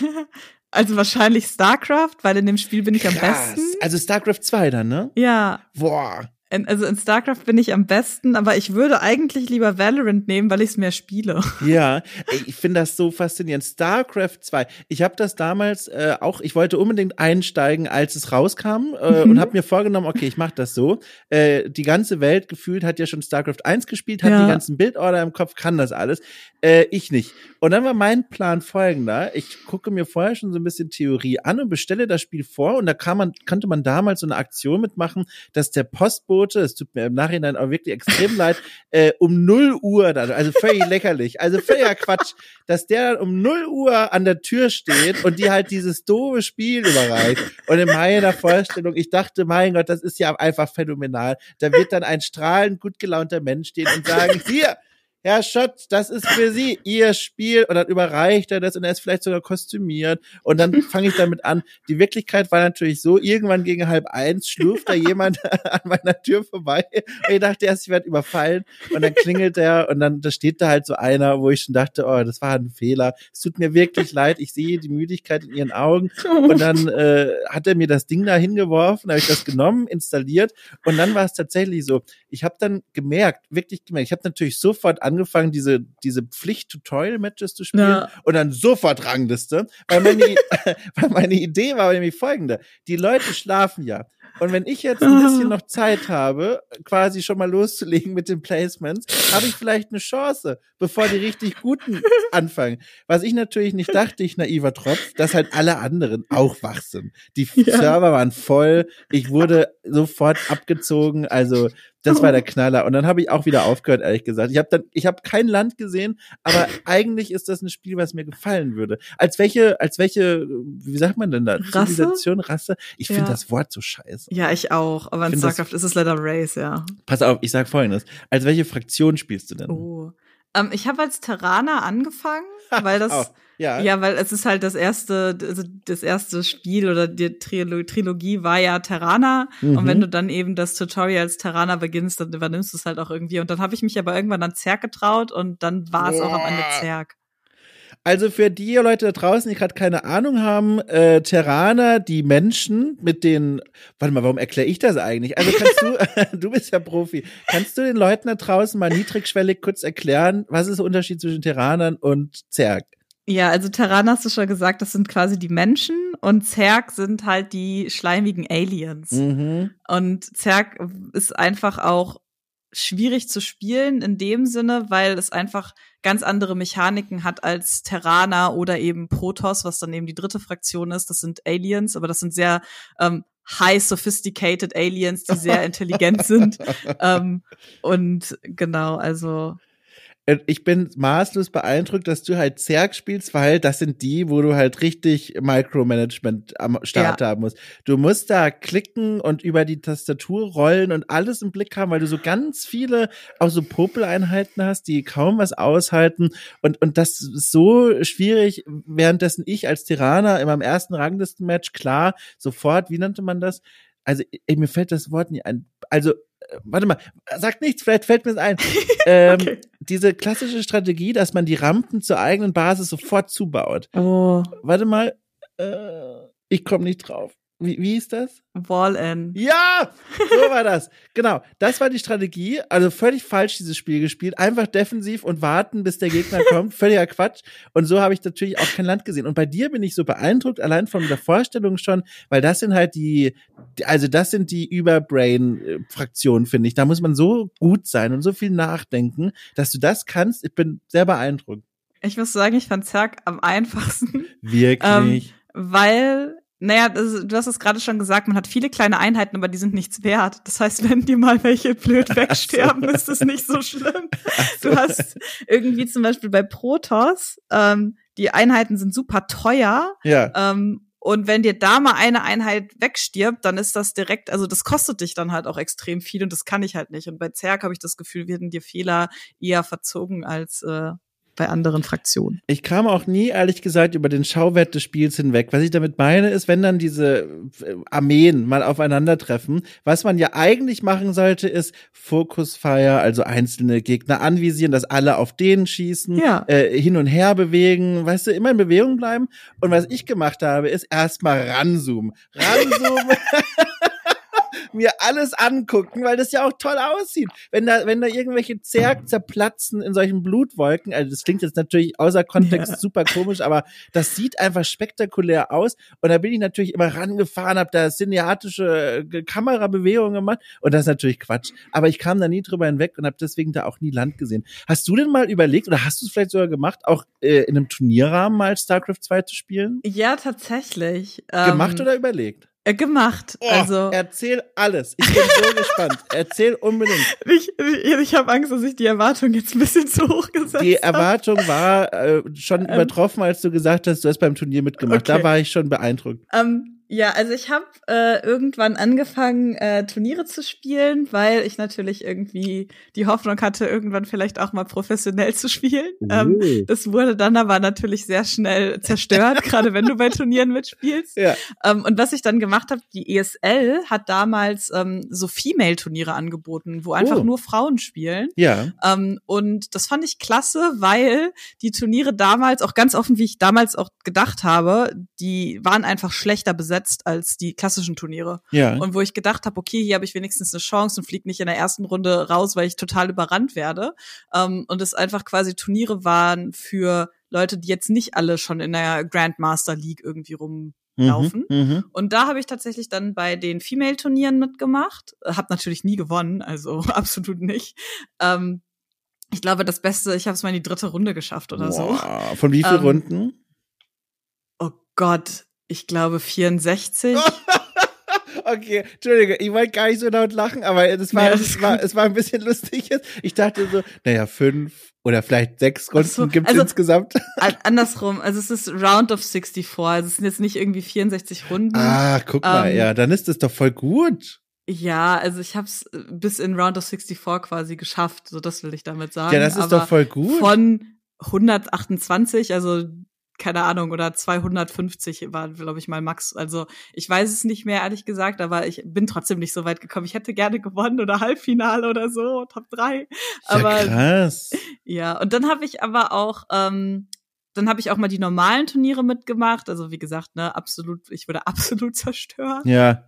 also wahrscheinlich StarCraft, weil in dem Spiel bin ich Krass. am besten. Also StarCraft 2 dann, ne? Ja. Boah. In, also in StarCraft bin ich am besten, aber ich würde eigentlich lieber Valorant nehmen, weil ich es mehr spiele. Ja, ich finde das so faszinierend. StarCraft 2. Ich habe das damals äh, auch, ich wollte unbedingt einsteigen, als es rauskam äh, mhm. und habe mir vorgenommen, okay, ich mache das so. Äh, die ganze Welt gefühlt hat ja schon StarCraft 1 gespielt, hat ja. die ganzen Bildorder im Kopf, kann das alles. Äh, ich nicht. Und dann war mein Plan folgender. Ich gucke mir vorher schon so ein bisschen Theorie an und bestelle das Spiel vor und da kann man, konnte man damals so eine Aktion mitmachen, dass der Postbote, es tut mir im Nachhinein auch wirklich extrem leid, äh, um 0 Uhr dann, also völlig lächerlich, also völliger Quatsch, dass der dann um 0 Uhr an der Tür steht und die halt dieses doofe Spiel überreicht. Und in meiner Vorstellung, ich dachte, mein Gott, das ist ja einfach phänomenal. Da wird dann ein strahlend gut gelaunter Mensch stehen und sagen, hier, Herr Schott, das ist für Sie Ihr Spiel. Und dann überreicht er das und er ist vielleicht sogar kostümiert. Und dann fange ich damit an. Die Wirklichkeit war natürlich so, irgendwann gegen halb eins schlurft da jemand an meiner Tür vorbei. Und ich dachte erst, ich werde überfallen. Und dann klingelt er und dann da steht da halt so einer, wo ich schon dachte, oh, das war ein Fehler. Es tut mir wirklich leid. Ich sehe die Müdigkeit in Ihren Augen. Und dann äh, hat er mir das Ding da hingeworfen, habe ich das genommen, installiert. Und dann war es tatsächlich so. Ich habe dann gemerkt, wirklich gemerkt, ich habe natürlich sofort an angefangen, diese, diese Pflicht-Tutorial-Matches zu spielen ja. und dann sofort Rangliste. Weil meine, weil meine Idee war nämlich folgende. Die Leute schlafen ja. Und wenn ich jetzt ein bisschen noch Zeit habe, quasi schon mal loszulegen mit den Placements, habe ich vielleicht eine Chance, bevor die richtig guten anfangen. Was ich natürlich nicht dachte, ich naiver Tropf, dass halt alle anderen auch wach sind. Die ja. Server waren voll, ich wurde sofort abgezogen, also das war der Knaller. Und dann habe ich auch wieder aufgehört, ehrlich gesagt. Ich habe dann, ich habe kein Land gesehen, aber eigentlich ist das ein Spiel, was mir gefallen würde. Als welche, als welche, wie sagt man denn da? Rasse? Zivilisation, Rasse? Ich ja. finde das Wort so scheiße. Ja, ich auch. Aber in StarCraft ist es leider Race, ja. Pass auf, ich sag folgendes. Als welche Fraktion spielst du denn? Oh. Ähm, ich habe als Terraner angefangen, weil das. oh. Ja. ja, weil es ist halt das erste, also das erste Spiel oder die Trilogie war ja Terraner. Mhm. Und wenn du dann eben das Tutorial als Terraner beginnst, dann übernimmst du es halt auch irgendwie. Und dann habe ich mich aber irgendwann an Zerg getraut und dann war es auch am Ende Zerg. Also für die Leute da draußen, die gerade keine Ahnung haben, äh, Terraner, die Menschen mit den, warte mal, warum erkläre ich das eigentlich? Also kannst du, du bist ja Profi, kannst du den Leuten da draußen mal niedrigschwellig kurz erklären, was ist der Unterschied zwischen Terranern und Zerg? Ja, also Terran hast du schon gesagt, das sind quasi die Menschen und Zerg sind halt die schleimigen Aliens. Mhm. Und Zerg ist einfach auch schwierig zu spielen in dem Sinne, weil es einfach ganz andere Mechaniken hat als Terraner oder eben Protoss, was dann eben die dritte Fraktion ist. Das sind Aliens, aber das sind sehr ähm, high sophisticated Aliens, die sehr intelligent sind. ähm, und genau, also ich bin maßlos beeindruckt, dass du halt Zerg spielst, weil das sind die, wo du halt richtig Micromanagement am Start ja. haben musst. Du musst da klicken und über die Tastatur rollen und alles im Blick haben, weil du so ganz viele auch so Popeleinheiten hast, die kaum was aushalten und und das ist so schwierig, währenddessen ich als Tyranner in meinem ersten Ranglistenmatch klar sofort, wie nannte man das? Also ey, mir fällt das Wort nie ein. Also warte mal, sag nichts, vielleicht fällt mir es ein. ähm, okay. Diese klassische Strategie, dass man die Rampen zur eigenen Basis sofort zubaut. Oh. Warte mal, äh, ich komme nicht drauf. Wie, wie ist das? Wall-In. Ja, so war das. genau, das war die Strategie. Also völlig falsch dieses Spiel gespielt. Einfach defensiv und warten, bis der Gegner kommt. Völliger Quatsch. Und so habe ich natürlich auch kein Land gesehen. Und bei dir bin ich so beeindruckt, allein von der Vorstellung schon, weil das sind halt die, also das sind die Überbrain-Fraktionen, finde ich. Da muss man so gut sein und so viel nachdenken, dass du das kannst. Ich bin sehr beeindruckt. Ich muss sagen, ich fand Zerg am einfachsten. Wirklich? Ähm, weil naja, das, du hast es gerade schon gesagt, man hat viele kleine Einheiten, aber die sind nichts wert. Das heißt, wenn dir mal welche blöd wegsterben, so. ist es nicht so schlimm. So. Du hast irgendwie zum Beispiel bei Protoss, ähm, die Einheiten sind super teuer. Ja. Ähm, und wenn dir da mal eine Einheit wegstirbt, dann ist das direkt, also das kostet dich dann halt auch extrem viel und das kann ich halt nicht. Und bei Zerg habe ich das Gefühl, werden dir Fehler eher verzogen als äh, bei anderen Fraktionen. Ich kam auch nie, ehrlich gesagt, über den Schauwert des Spiels hinweg. Was ich damit meine, ist, wenn dann diese äh, Armeen mal aufeinandertreffen, was man ja eigentlich machen sollte, ist Focusfire, also einzelne Gegner anvisieren, dass alle auf denen schießen, ja. äh, hin und her bewegen, weißt du, immer in Bewegung bleiben. Und was ich gemacht habe, ist erstmal ranzoomen. Ranzoomen. mir alles angucken, weil das ja auch toll aussieht. Wenn da, wenn da irgendwelche Zerg zerplatzen in solchen Blutwolken, also das klingt jetzt natürlich außer Kontext ja. super komisch, aber das sieht einfach spektakulär aus. Und da bin ich natürlich immer rangefahren, habe da cineatische äh, Kamerabewegungen gemacht und das ist natürlich Quatsch. Aber ich kam da nie drüber hinweg und habe deswegen da auch nie Land gesehen. Hast du denn mal überlegt oder hast du es vielleicht sogar gemacht, auch äh, in einem Turnierrahmen mal StarCraft 2 zu spielen? Ja, tatsächlich. Gemacht ähm, oder überlegt? Äh, gemacht. Oh, also erzähl alles. Ich bin so gespannt. Erzähl unbedingt. Ich, ich, ich habe Angst, dass ich die Erwartung jetzt ein bisschen zu hoch gesetzt habe. Die Erwartung hab. war äh, schon ähm, übertroffen, als du gesagt hast, du hast beim Turnier mitgemacht. Okay. Da war ich schon beeindruckt. Ähm, ja, also ich habe äh, irgendwann angefangen, äh, Turniere zu spielen, weil ich natürlich irgendwie die Hoffnung hatte, irgendwann vielleicht auch mal professionell zu spielen. Ähm, das wurde dann aber natürlich sehr schnell zerstört, gerade wenn du bei Turnieren mitspielst. Ja. Ähm, und was ich dann gemacht habe, die ESL hat damals ähm, so Female-Turniere angeboten, wo einfach uh. nur Frauen spielen. Ja. Ähm, und das fand ich klasse, weil die Turniere damals, auch ganz offen, wie ich damals auch gedacht habe, die waren einfach schlechter besetzt besetzt als die klassischen Turniere. Ja. Und wo ich gedacht habe, okay, hier habe ich wenigstens eine Chance und fliege nicht in der ersten Runde raus, weil ich total überrannt werde. Ähm, und es einfach quasi Turniere waren für Leute, die jetzt nicht alle schon in der Grandmaster League irgendwie rumlaufen. Mhm, mhm, und da habe ich tatsächlich dann bei den Female-Turnieren mitgemacht. Hab natürlich nie gewonnen, also absolut nicht. Ähm, ich glaube, das Beste, ich habe es mal in die dritte Runde geschafft oder wow. so. Von wie vielen ähm, Runden? Oh Gott, ich glaube 64. okay, Entschuldige, ich wollte gar nicht so laut lachen, aber es war, ja, es war, es war ein bisschen lustig. Ich dachte so, naja, fünf oder vielleicht sechs Runden so, gibt es also, insgesamt. Andersrum, also es ist Round of 64, also es sind jetzt nicht irgendwie 64 Runden. Ah, guck mal, ähm, ja, dann ist es doch voll gut. Ja, also ich habe es bis in Round of 64 quasi geschafft, so das will ich damit sagen. Ja, das ist aber doch voll gut. Von 128, also keine Ahnung, oder 250 war, glaube ich, mal Max. Also ich weiß es nicht mehr, ehrlich gesagt, aber ich bin trotzdem nicht so weit gekommen. Ich hätte gerne gewonnen oder Halbfinale oder so, Top 3. Aber, ja, krass. Ja, und dann habe ich aber auch, ähm, dann habe ich auch mal die normalen Turniere mitgemacht. Also wie gesagt, ne, absolut, ich wurde absolut zerstört. Ja.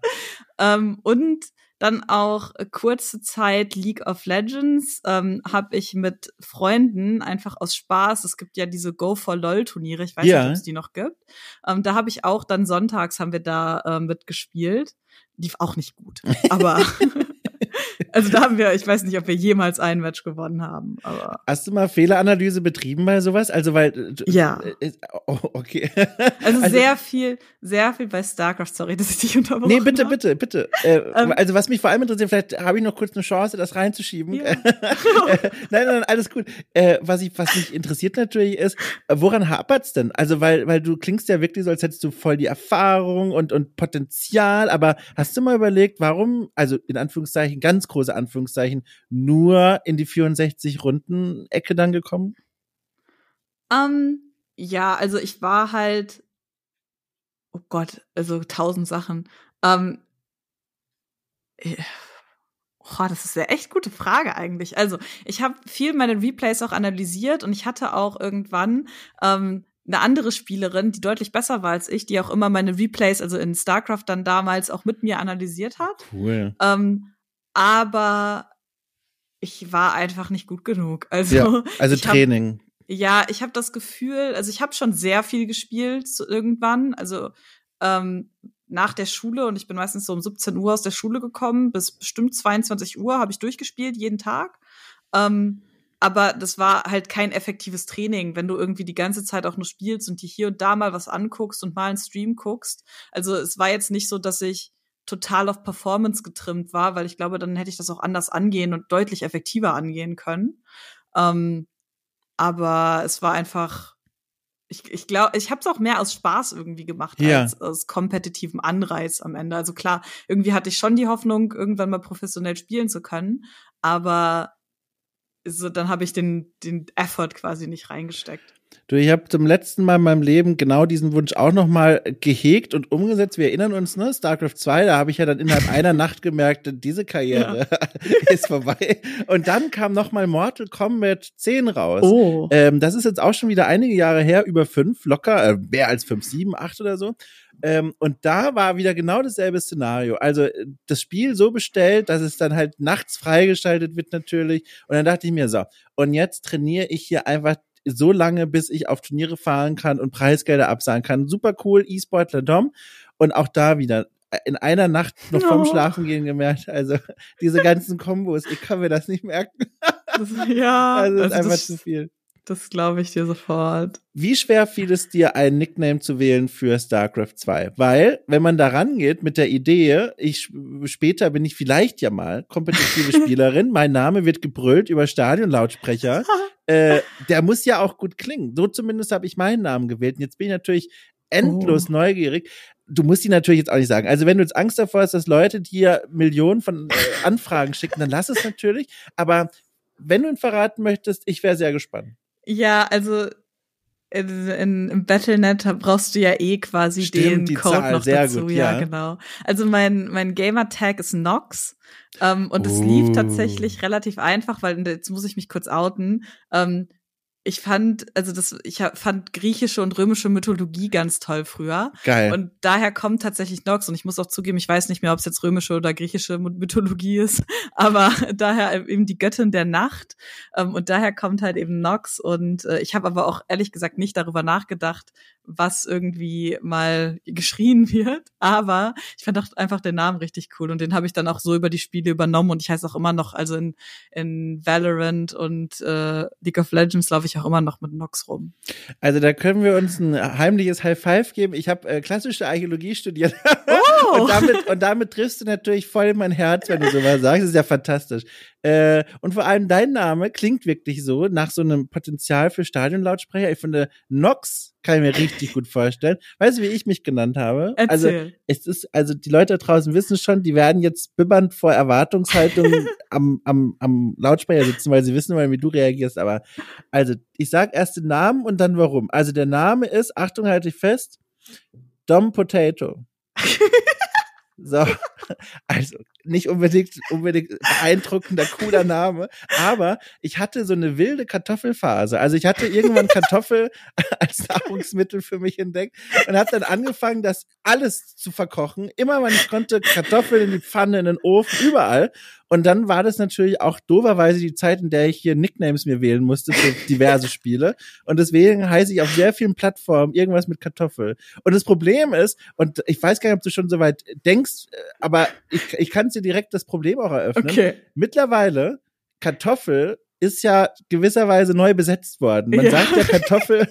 ähm, und dann auch äh, kurze Zeit League of Legends ähm, habe ich mit Freunden einfach aus Spaß. Es gibt ja diese Go for LOL Turniere. Ich weiß ja. nicht, ob es die noch gibt. Ähm, da habe ich auch dann sonntags haben wir da äh, mitgespielt. Lief auch nicht gut, aber Also da haben wir, ich weiß nicht, ob wir jemals ein Match gewonnen haben. Aber Hast du mal Fehleranalyse betrieben bei sowas? Also weil äh, ja, äh, oh, okay. Also, also, sehr viel, sehr viel bei Starcraft. Sorry, dass ich dich unterbrochen Nee, bitte, bitte, bitte. Äh, ähm, also was mich vor allem interessiert, vielleicht habe ich noch kurz eine Chance, das reinzuschieben. Ja. nein, nein, alles gut. Äh, was ich, was mich interessiert natürlich ist, woran hapert's denn? Also weil, weil du klingst ja wirklich so, als hättest du voll die Erfahrung und und Potenzial. Aber hast du mal überlegt, warum? Also in Anführungszeichen ganz große Anführungszeichen, nur in die 64 Runden Ecke dann gekommen? Um, ähm, ja, also ich war halt, oh Gott, also tausend Sachen. Um, ähm, Oh, das ist eine echt gute Frage eigentlich. Also, ich habe viel meine Replays auch analysiert und ich hatte auch irgendwann ähm, eine andere Spielerin, die deutlich besser war als ich, die auch immer meine Replays, also in StarCraft dann damals auch mit mir analysiert hat. Cool. Ähm, aber ich war einfach nicht gut genug. Also, ja, also Training. Hab, ja, ich habe das Gefühl, also ich habe schon sehr viel gespielt irgendwann, also ähm, nach der Schule und ich bin meistens so um 17 Uhr aus der Schule gekommen, bis bestimmt 22 Uhr habe ich durchgespielt, jeden Tag. Ähm, aber das war halt kein effektives Training, wenn du irgendwie die ganze Zeit auch nur spielst und dir hier und da mal was anguckst und mal einen Stream guckst. Also es war jetzt nicht so, dass ich total auf Performance getrimmt war, weil ich glaube, dann hätte ich das auch anders angehen und deutlich effektiver angehen können. Ähm, aber es war einfach, ich, ich glaube, ich habe es auch mehr aus Spaß irgendwie gemacht ja. als aus kompetitiven Anreiz am Ende. Also klar, irgendwie hatte ich schon die Hoffnung, irgendwann mal professionell spielen zu können, aber so, dann habe ich den, den Effort quasi nicht reingesteckt. Du, ich habe zum letzten Mal in meinem Leben genau diesen Wunsch auch noch mal gehegt und umgesetzt. Wir erinnern uns, ne, StarCraft 2, da habe ich ja dann innerhalb einer Nacht gemerkt, diese Karriere ja. ist vorbei. Und dann kam noch mal Mortal Kombat 10 raus. Oh. Ähm, das ist jetzt auch schon wieder einige Jahre her, über fünf, locker, äh, mehr als fünf, sieben, acht oder so. Ähm, und da war wieder genau dasselbe Szenario. Also äh, das Spiel so bestellt, dass es dann halt nachts freigeschaltet wird natürlich. Und dann dachte ich mir so, und jetzt trainiere ich hier einfach so lange, bis ich auf Turniere fahren kann und Preisgelder absagen kann. Super cool, E-Sportler Dom. Und auch da wieder äh, in einer Nacht noch vorm oh. Schlafengehen gemerkt, also diese ganzen Kombos, ich kann mir das nicht merken. Das, ja, also, also ist einfach zu viel. Das glaube ich dir sofort. Wie schwer fiel es dir, einen Nickname zu wählen für StarCraft 2? Weil, wenn man da rangeht mit der Idee, ich später bin ich vielleicht ja mal kompetitive Spielerin, mein Name wird gebrüllt über Stadionlautsprecher, äh, der muss ja auch gut klingen. So zumindest habe ich meinen Namen gewählt. Und jetzt bin ich natürlich endlos oh. neugierig. Du musst die natürlich jetzt auch nicht sagen. Also wenn du jetzt Angst davor hast, dass Leute dir Millionen von äh, Anfragen schicken, dann lass es natürlich. Aber wenn du ihn verraten möchtest, ich wäre sehr gespannt. Ja, also in, in, im Battlenet brauchst du ja eh quasi Stimmt, den Code Zahl, noch dazu. Gut, ja. ja. genau. Also mein, mein Gamer-Tag ist Nox. Ähm, und es uh. lief tatsächlich relativ einfach, weil jetzt muss ich mich kurz outen. Ähm, ich fand, also das, ich fand griechische und römische Mythologie ganz toll früher. Geil. Und daher kommt tatsächlich Nox. Und ich muss auch zugeben, ich weiß nicht mehr, ob es jetzt römische oder griechische Mythologie ist, aber daher eben die Göttin der Nacht. Ähm, und daher kommt halt eben Nox. Und äh, ich habe aber auch ehrlich gesagt nicht darüber nachgedacht, was irgendwie mal geschrien wird. Aber ich fand auch einfach den Namen richtig cool. Und den habe ich dann auch so über die Spiele übernommen. Und ich heiße auch immer noch, also in, in Valorant und äh, League of Legends laufe ich auch immer noch mit Nox rum. Also da können wir uns ein heimliches High Five geben. Ich habe äh, klassische Archäologie studiert. Oh. und, damit, und damit triffst du natürlich voll in mein Herz, wenn du sowas sagst. Das ist ja fantastisch. Äh, und vor allem dein Name klingt wirklich so nach so einem Potenzial für Stadionlautsprecher. Ich finde, Nox kann ich mir richtig gut vorstellen. Weißt du, wie ich mich genannt habe? Erzähl. Also es ist, also die Leute da draußen wissen schon, die werden jetzt bibbernd vor Erwartungshaltung am, am, am Lautsprecher sitzen, weil sie wissen wollen, wie du reagierst. Aber also ich sag erst den Namen und dann warum. Also der Name ist, Achtung, halte ich fest, Dom Potato. So, also nicht unbedingt, unbedingt beeindruckender, cooler Name, aber ich hatte so eine wilde Kartoffelphase. Also ich hatte irgendwann Kartoffel als Nahrungsmittel für mich entdeckt und habe dann angefangen, das alles zu verkochen. Immer wenn ich konnte, Kartoffeln in die Pfanne, in den Ofen, überall. Und dann war das natürlich auch doverweise die Zeit, in der ich hier Nicknames mir wählen musste für diverse Spiele. Und deswegen heiße ich auf sehr vielen Plattformen irgendwas mit Kartoffel. Und das Problem ist, und ich weiß gar nicht, ob du schon so weit denkst, aber ich, ich kann dir direkt das Problem auch eröffnen. Okay. Mittlerweile Kartoffel ist ja gewisserweise neu besetzt worden. Man ja. sagt ja Kartoffel.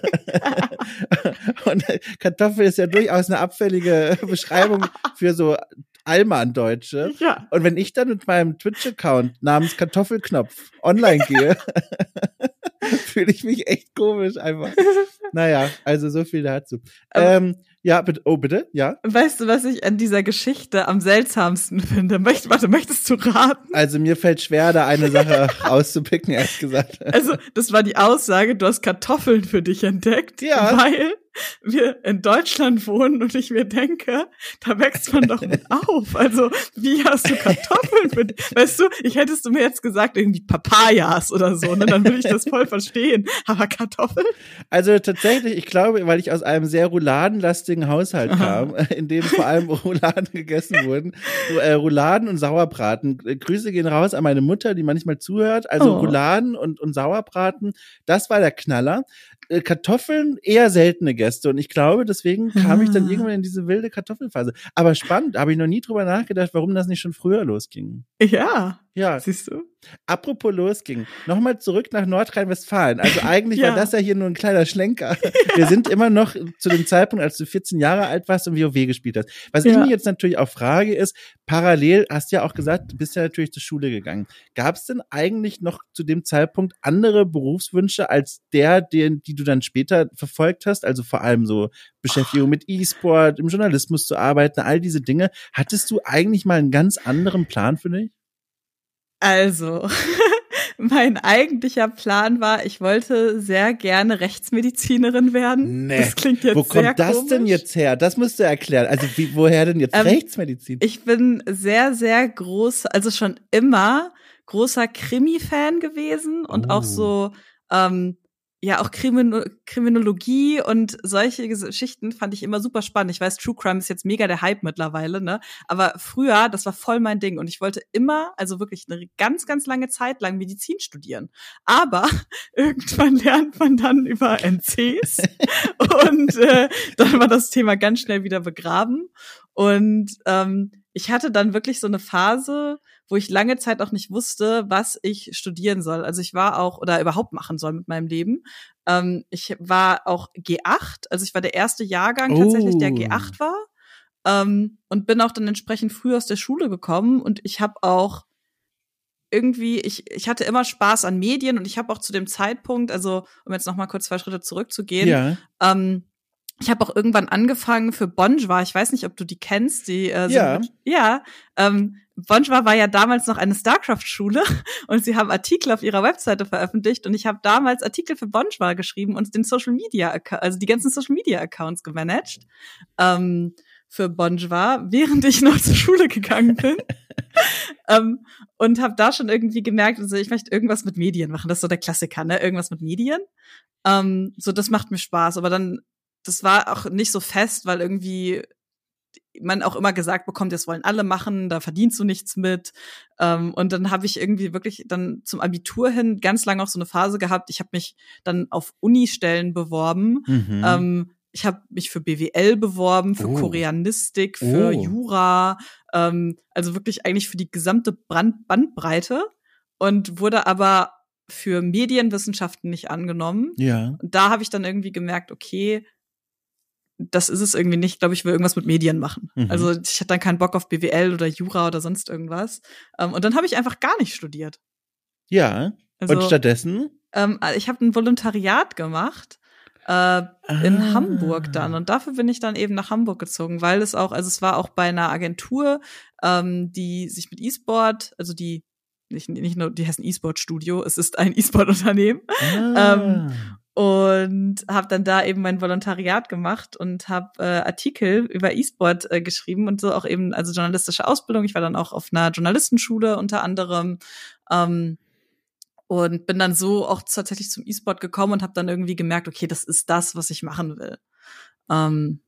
und Kartoffel ist ja durchaus eine abfällige Beschreibung für so Allmann-Deutsche. Ja. Und wenn ich dann mit meinem Twitch-Account namens Kartoffelknopf online gehe, fühle ich mich echt komisch einfach. Naja, also so viel dazu. Ähm, ja, bitte, oh, bitte, ja. Weißt du, was ich an dieser Geschichte am seltsamsten finde? Möcht, warte, möchtest du raten? Also mir fällt schwer, da eine Sache rauszupicken, ehrlich gesagt. Also, das war die Aussage, du hast Kartoffeln für dich entdeckt. Ja. Weil wir in Deutschland wohnen und ich mir denke, da wächst man doch mit auf. Also, wie hast du Kartoffeln für dich? Weißt du, ich hättest du mir jetzt gesagt, irgendwie Papayas oder so, ne? Dann würde ich das voll verstehen. Aber Kartoffeln? Also tatsächlich, ich glaube, weil ich aus einem sehr rouladenlastigen Haushalt kam, in dem vor allem Rouladen gegessen wurden. Äh, Rouladen und Sauerbraten. Grüße gehen raus an meine Mutter, die manchmal zuhört. Also oh. Rouladen und, und Sauerbraten, das war der Knaller. Äh, Kartoffeln eher seltene Gäste und ich glaube, deswegen kam ich dann ah. irgendwann in diese wilde Kartoffelphase. Aber spannend, habe ich noch nie drüber nachgedacht, warum das nicht schon früher losging. Ja. Ja. Siehst du? Apropos losging. Nochmal zurück nach Nordrhein-Westfalen. Also eigentlich ja. war das ja hier nur ein kleiner Schlenker. Wir sind immer noch zu dem Zeitpunkt, als du 14 Jahre alt warst und WoW gespielt hast. Was ja. ich mir jetzt natürlich auch frage ist, parallel hast du ja auch gesagt, du bist ja natürlich zur Schule gegangen. Gab es denn eigentlich noch zu dem Zeitpunkt andere Berufswünsche als der, den, die du dann später verfolgt hast? Also vor allem so Beschäftigung oh. mit E-Sport, im Journalismus zu arbeiten, all diese Dinge. Hattest du eigentlich mal einen ganz anderen Plan für dich? Also, mein eigentlicher Plan war, ich wollte sehr gerne Rechtsmedizinerin werden. Nee. Das klingt jetzt Wo kommt sehr das komisch. denn jetzt her? Das musst du erklären. Also, wie, woher denn jetzt ähm, Rechtsmedizin? Ich bin sehr, sehr groß, also schon immer großer Krimi-Fan gewesen und oh. auch so, ähm, ja, auch Krimin Kriminologie und solche Geschichten fand ich immer super spannend. Ich weiß, True Crime ist jetzt mega der Hype mittlerweile, ne? Aber früher, das war voll mein Ding und ich wollte immer, also wirklich eine ganz, ganz lange Zeit lang Medizin studieren. Aber irgendwann lernt man dann über NCs und äh, dann war das Thema ganz schnell wieder begraben. Und ähm, ich hatte dann wirklich so eine Phase, wo ich lange Zeit auch nicht wusste, was ich studieren soll. Also ich war auch oder überhaupt machen soll mit meinem Leben. Ähm, ich war auch G8, also ich war der erste Jahrgang oh. tatsächlich, der G8 war. Ähm, und bin auch dann entsprechend früh aus der Schule gekommen und ich habe auch irgendwie, ich, ich hatte immer Spaß an Medien und ich habe auch zu dem Zeitpunkt, also um jetzt noch mal kurz zwei Schritte zurückzugehen, ja. ähm, ich habe auch irgendwann angefangen für Bonjwa. Ich weiß nicht, ob du die kennst. Die äh, ja, mit, ja. Ähm, Bonjwa war ja damals noch eine Starcraft-Schule und sie haben Artikel auf ihrer Webseite veröffentlicht und ich habe damals Artikel für Bonjwa geschrieben und den Social Media, also die ganzen Social Media Accounts gemanagt ähm, für Bonjwa, während ich noch zur Schule gegangen bin. ähm, und habe da schon irgendwie gemerkt, also ich möchte irgendwas mit Medien machen. Das ist so der Klassiker, ne? Irgendwas mit Medien. Ähm, so, das macht mir Spaß. Aber dann das war auch nicht so fest, weil irgendwie man auch immer gesagt bekommt, das wollen alle machen, da verdienst du nichts mit. Ähm, und dann habe ich irgendwie wirklich dann zum Abitur hin ganz lange auch so eine Phase gehabt. Ich habe mich dann auf Uni-Stellen beworben. Mhm. Ähm, ich habe mich für BWL beworben, für oh. Koreanistik, für oh. Jura, ähm, also wirklich eigentlich für die gesamte Brand Bandbreite und wurde aber für Medienwissenschaften nicht angenommen. Ja. Und da habe ich dann irgendwie gemerkt, okay, das ist es irgendwie nicht. Ich glaube, ich will irgendwas mit Medien machen. Mhm. Also ich hatte dann keinen Bock auf BWL oder Jura oder sonst irgendwas. Ähm, und dann habe ich einfach gar nicht studiert. Ja. Also, und stattdessen? Ähm, ich habe ein Volontariat gemacht äh, ah. in Hamburg dann. Und dafür bin ich dann eben nach Hamburg gezogen, weil es auch, also es war auch bei einer Agentur, ähm, die sich mit E-Sport, also die nicht, nicht nur die heißen E-Sport Studio, es ist ein E-Sport-Unternehmen. Ah. Ähm, und habe dann da eben mein Volontariat gemacht und habe äh, Artikel über E-Sport äh, geschrieben und so auch eben also journalistische Ausbildung. Ich war dann auch auf einer Journalistenschule unter anderem ähm, und bin dann so auch tatsächlich zum E-Sport gekommen und habe dann irgendwie gemerkt, okay, das ist das, was ich machen will. Ähm,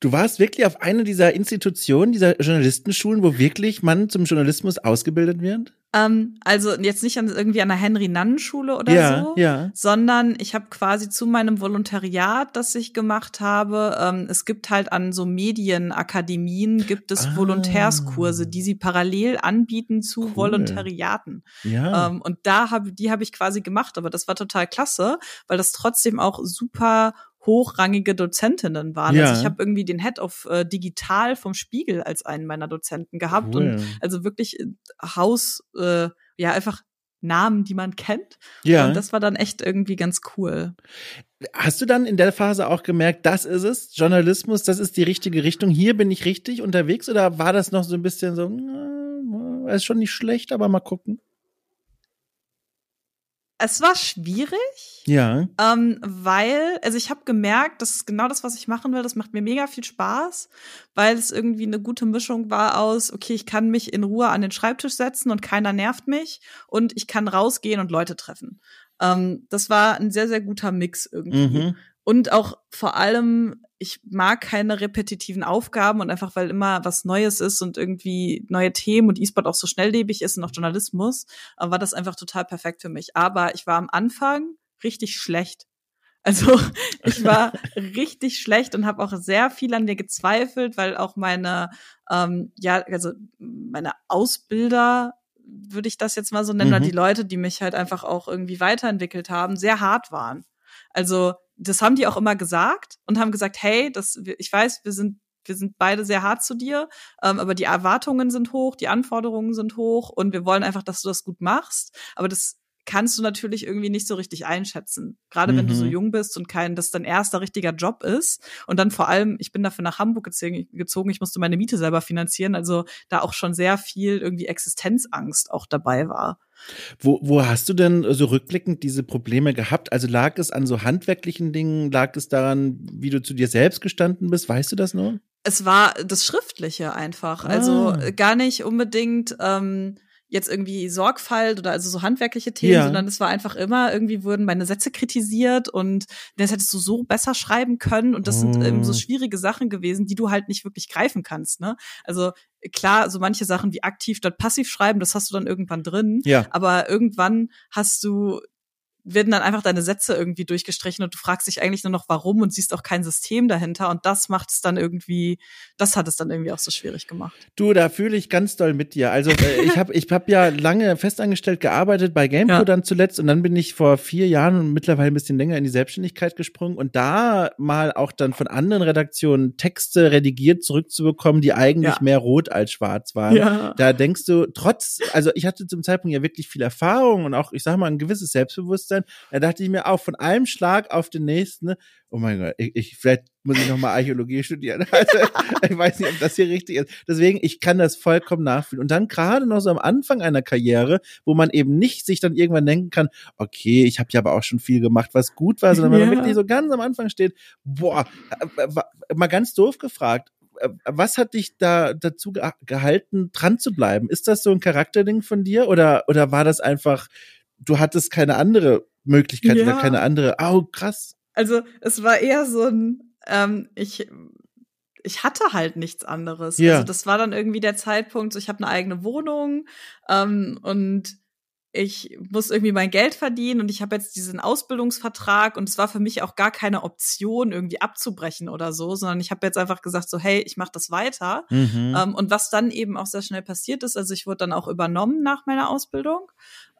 Du warst wirklich auf einer dieser Institutionen, dieser Journalistenschulen, wo wirklich man zum Journalismus ausgebildet wird? Ähm, also jetzt nicht an, irgendwie an der Henry-Nannen-Schule oder ja, so, ja. sondern ich habe quasi zu meinem Volontariat, das ich gemacht habe, ähm, es gibt halt an so Medienakademien, gibt es ah. Volontärskurse, die sie parallel anbieten zu cool. Volontariaten. Ja. Ähm, und da habe die habe ich quasi gemacht, aber das war total klasse, weil das trotzdem auch super hochrangige Dozentinnen waren. Also ja. Also ich habe irgendwie den Head of äh, Digital vom Spiegel als einen meiner Dozenten gehabt cool. und also wirklich äh, Haus, äh, ja einfach Namen, die man kennt. Ja. Und das war dann echt irgendwie ganz cool. Hast du dann in der Phase auch gemerkt, das ist es, Journalismus, das ist die richtige Richtung, hier bin ich richtig unterwegs oder war das noch so ein bisschen so, na, ist schon nicht schlecht, aber mal gucken? Es war schwierig. Ja. Ähm, weil, also ich habe gemerkt, das ist genau das, was ich machen will. Das macht mir mega viel Spaß, weil es irgendwie eine gute Mischung war aus, okay, ich kann mich in Ruhe an den Schreibtisch setzen und keiner nervt mich und ich kann rausgehen und Leute treffen. Ähm, das war ein sehr, sehr guter Mix irgendwie. Mhm. Und auch vor allem, ich mag keine repetitiven Aufgaben und einfach, weil immer was Neues ist und irgendwie neue Themen und E-Sport auch so schnelllebig ist und auch Journalismus, äh, war das einfach total perfekt für mich. Aber ich war am Anfang richtig schlecht. Also ich war richtig schlecht und habe auch sehr viel an mir gezweifelt, weil auch meine, ähm, ja, also meine Ausbilder, würde ich das jetzt mal so nennen, mhm. oder die Leute, die mich halt einfach auch irgendwie weiterentwickelt haben, sehr hart waren. Also das haben die auch immer gesagt und haben gesagt, hey, das, ich weiß, wir sind wir sind beide sehr hart zu dir, ähm, aber die Erwartungen sind hoch, die Anforderungen sind hoch und wir wollen einfach, dass du das gut machst. Aber das kannst du natürlich irgendwie nicht so richtig einschätzen. Gerade mhm. wenn du so mhm. jung bist und kein, das dein erster richtiger Job ist. Und dann vor allem, ich bin dafür nach Hamburg gezogen, ich musste meine Miete selber finanzieren, also da auch schon sehr viel irgendwie Existenzangst auch dabei war. Wo, wo hast du denn so rückblickend diese Probleme gehabt? Also lag es an so handwerklichen Dingen? Lag es daran, wie du zu dir selbst gestanden bist? Weißt du das nur? Es war das Schriftliche einfach. Also ah. Also gar nicht unbedingt, ähm, jetzt irgendwie Sorgfalt oder also so handwerkliche Themen, ja. sondern es war einfach immer, irgendwie wurden meine Sätze kritisiert und das hättest du so besser schreiben können und das sind eben so oh. schwierige Sachen gewesen, die du halt nicht wirklich greifen kannst, ne? Also klar, so manche Sachen wie aktiv statt passiv schreiben, das hast du dann irgendwann drin, ja. aber irgendwann hast du werden dann einfach deine Sätze irgendwie durchgestrichen und du fragst dich eigentlich nur noch warum und siehst auch kein System dahinter und das macht es dann irgendwie, das hat es dann irgendwie auch so schwierig gemacht. Du, da fühle ich ganz doll mit dir. Also äh, ich habe ich hab ja lange festangestellt gearbeitet bei GamePro ja. dann zuletzt und dann bin ich vor vier Jahren und mittlerweile ein bisschen länger in die Selbstständigkeit gesprungen und da mal auch dann von anderen Redaktionen Texte redigiert zurückzubekommen, die eigentlich ja. mehr rot als schwarz waren. Ja. Da denkst du trotz, also ich hatte zum Zeitpunkt ja wirklich viel Erfahrung und auch, ich sag mal, ein gewisses Selbstbewusstsein sein. Da dachte ich mir auch von einem Schlag auf den nächsten, ne? oh mein Gott, ich, ich vielleicht muss ich nochmal Archäologie studieren. Also, ich weiß nicht, ob das hier richtig ist. Deswegen, ich kann das vollkommen nachfühlen. Und dann gerade noch so am Anfang einer Karriere, wo man eben nicht sich dann irgendwann denken kann, okay, ich habe ja aber auch schon viel gemacht, was gut war, sondern ja. man wirklich so ganz am Anfang steht, boah, äh, mal ganz doof gefragt, äh, was hat dich da dazu gehalten, dran zu bleiben? Ist das so ein Charakterding von dir oder, oder war das einfach du hattest keine andere Möglichkeit ja. oder keine andere. Oh, krass. Also es war eher so ein, ähm, ich, ich hatte halt nichts anderes. Ja. Also das war dann irgendwie der Zeitpunkt, so ich habe eine eigene Wohnung ähm, und ich muss irgendwie mein Geld verdienen und ich habe jetzt diesen Ausbildungsvertrag und es war für mich auch gar keine Option, irgendwie abzubrechen oder so, sondern ich habe jetzt einfach gesagt, so hey, ich mache das weiter. Mhm. Ähm, und was dann eben auch sehr schnell passiert ist, also ich wurde dann auch übernommen nach meiner Ausbildung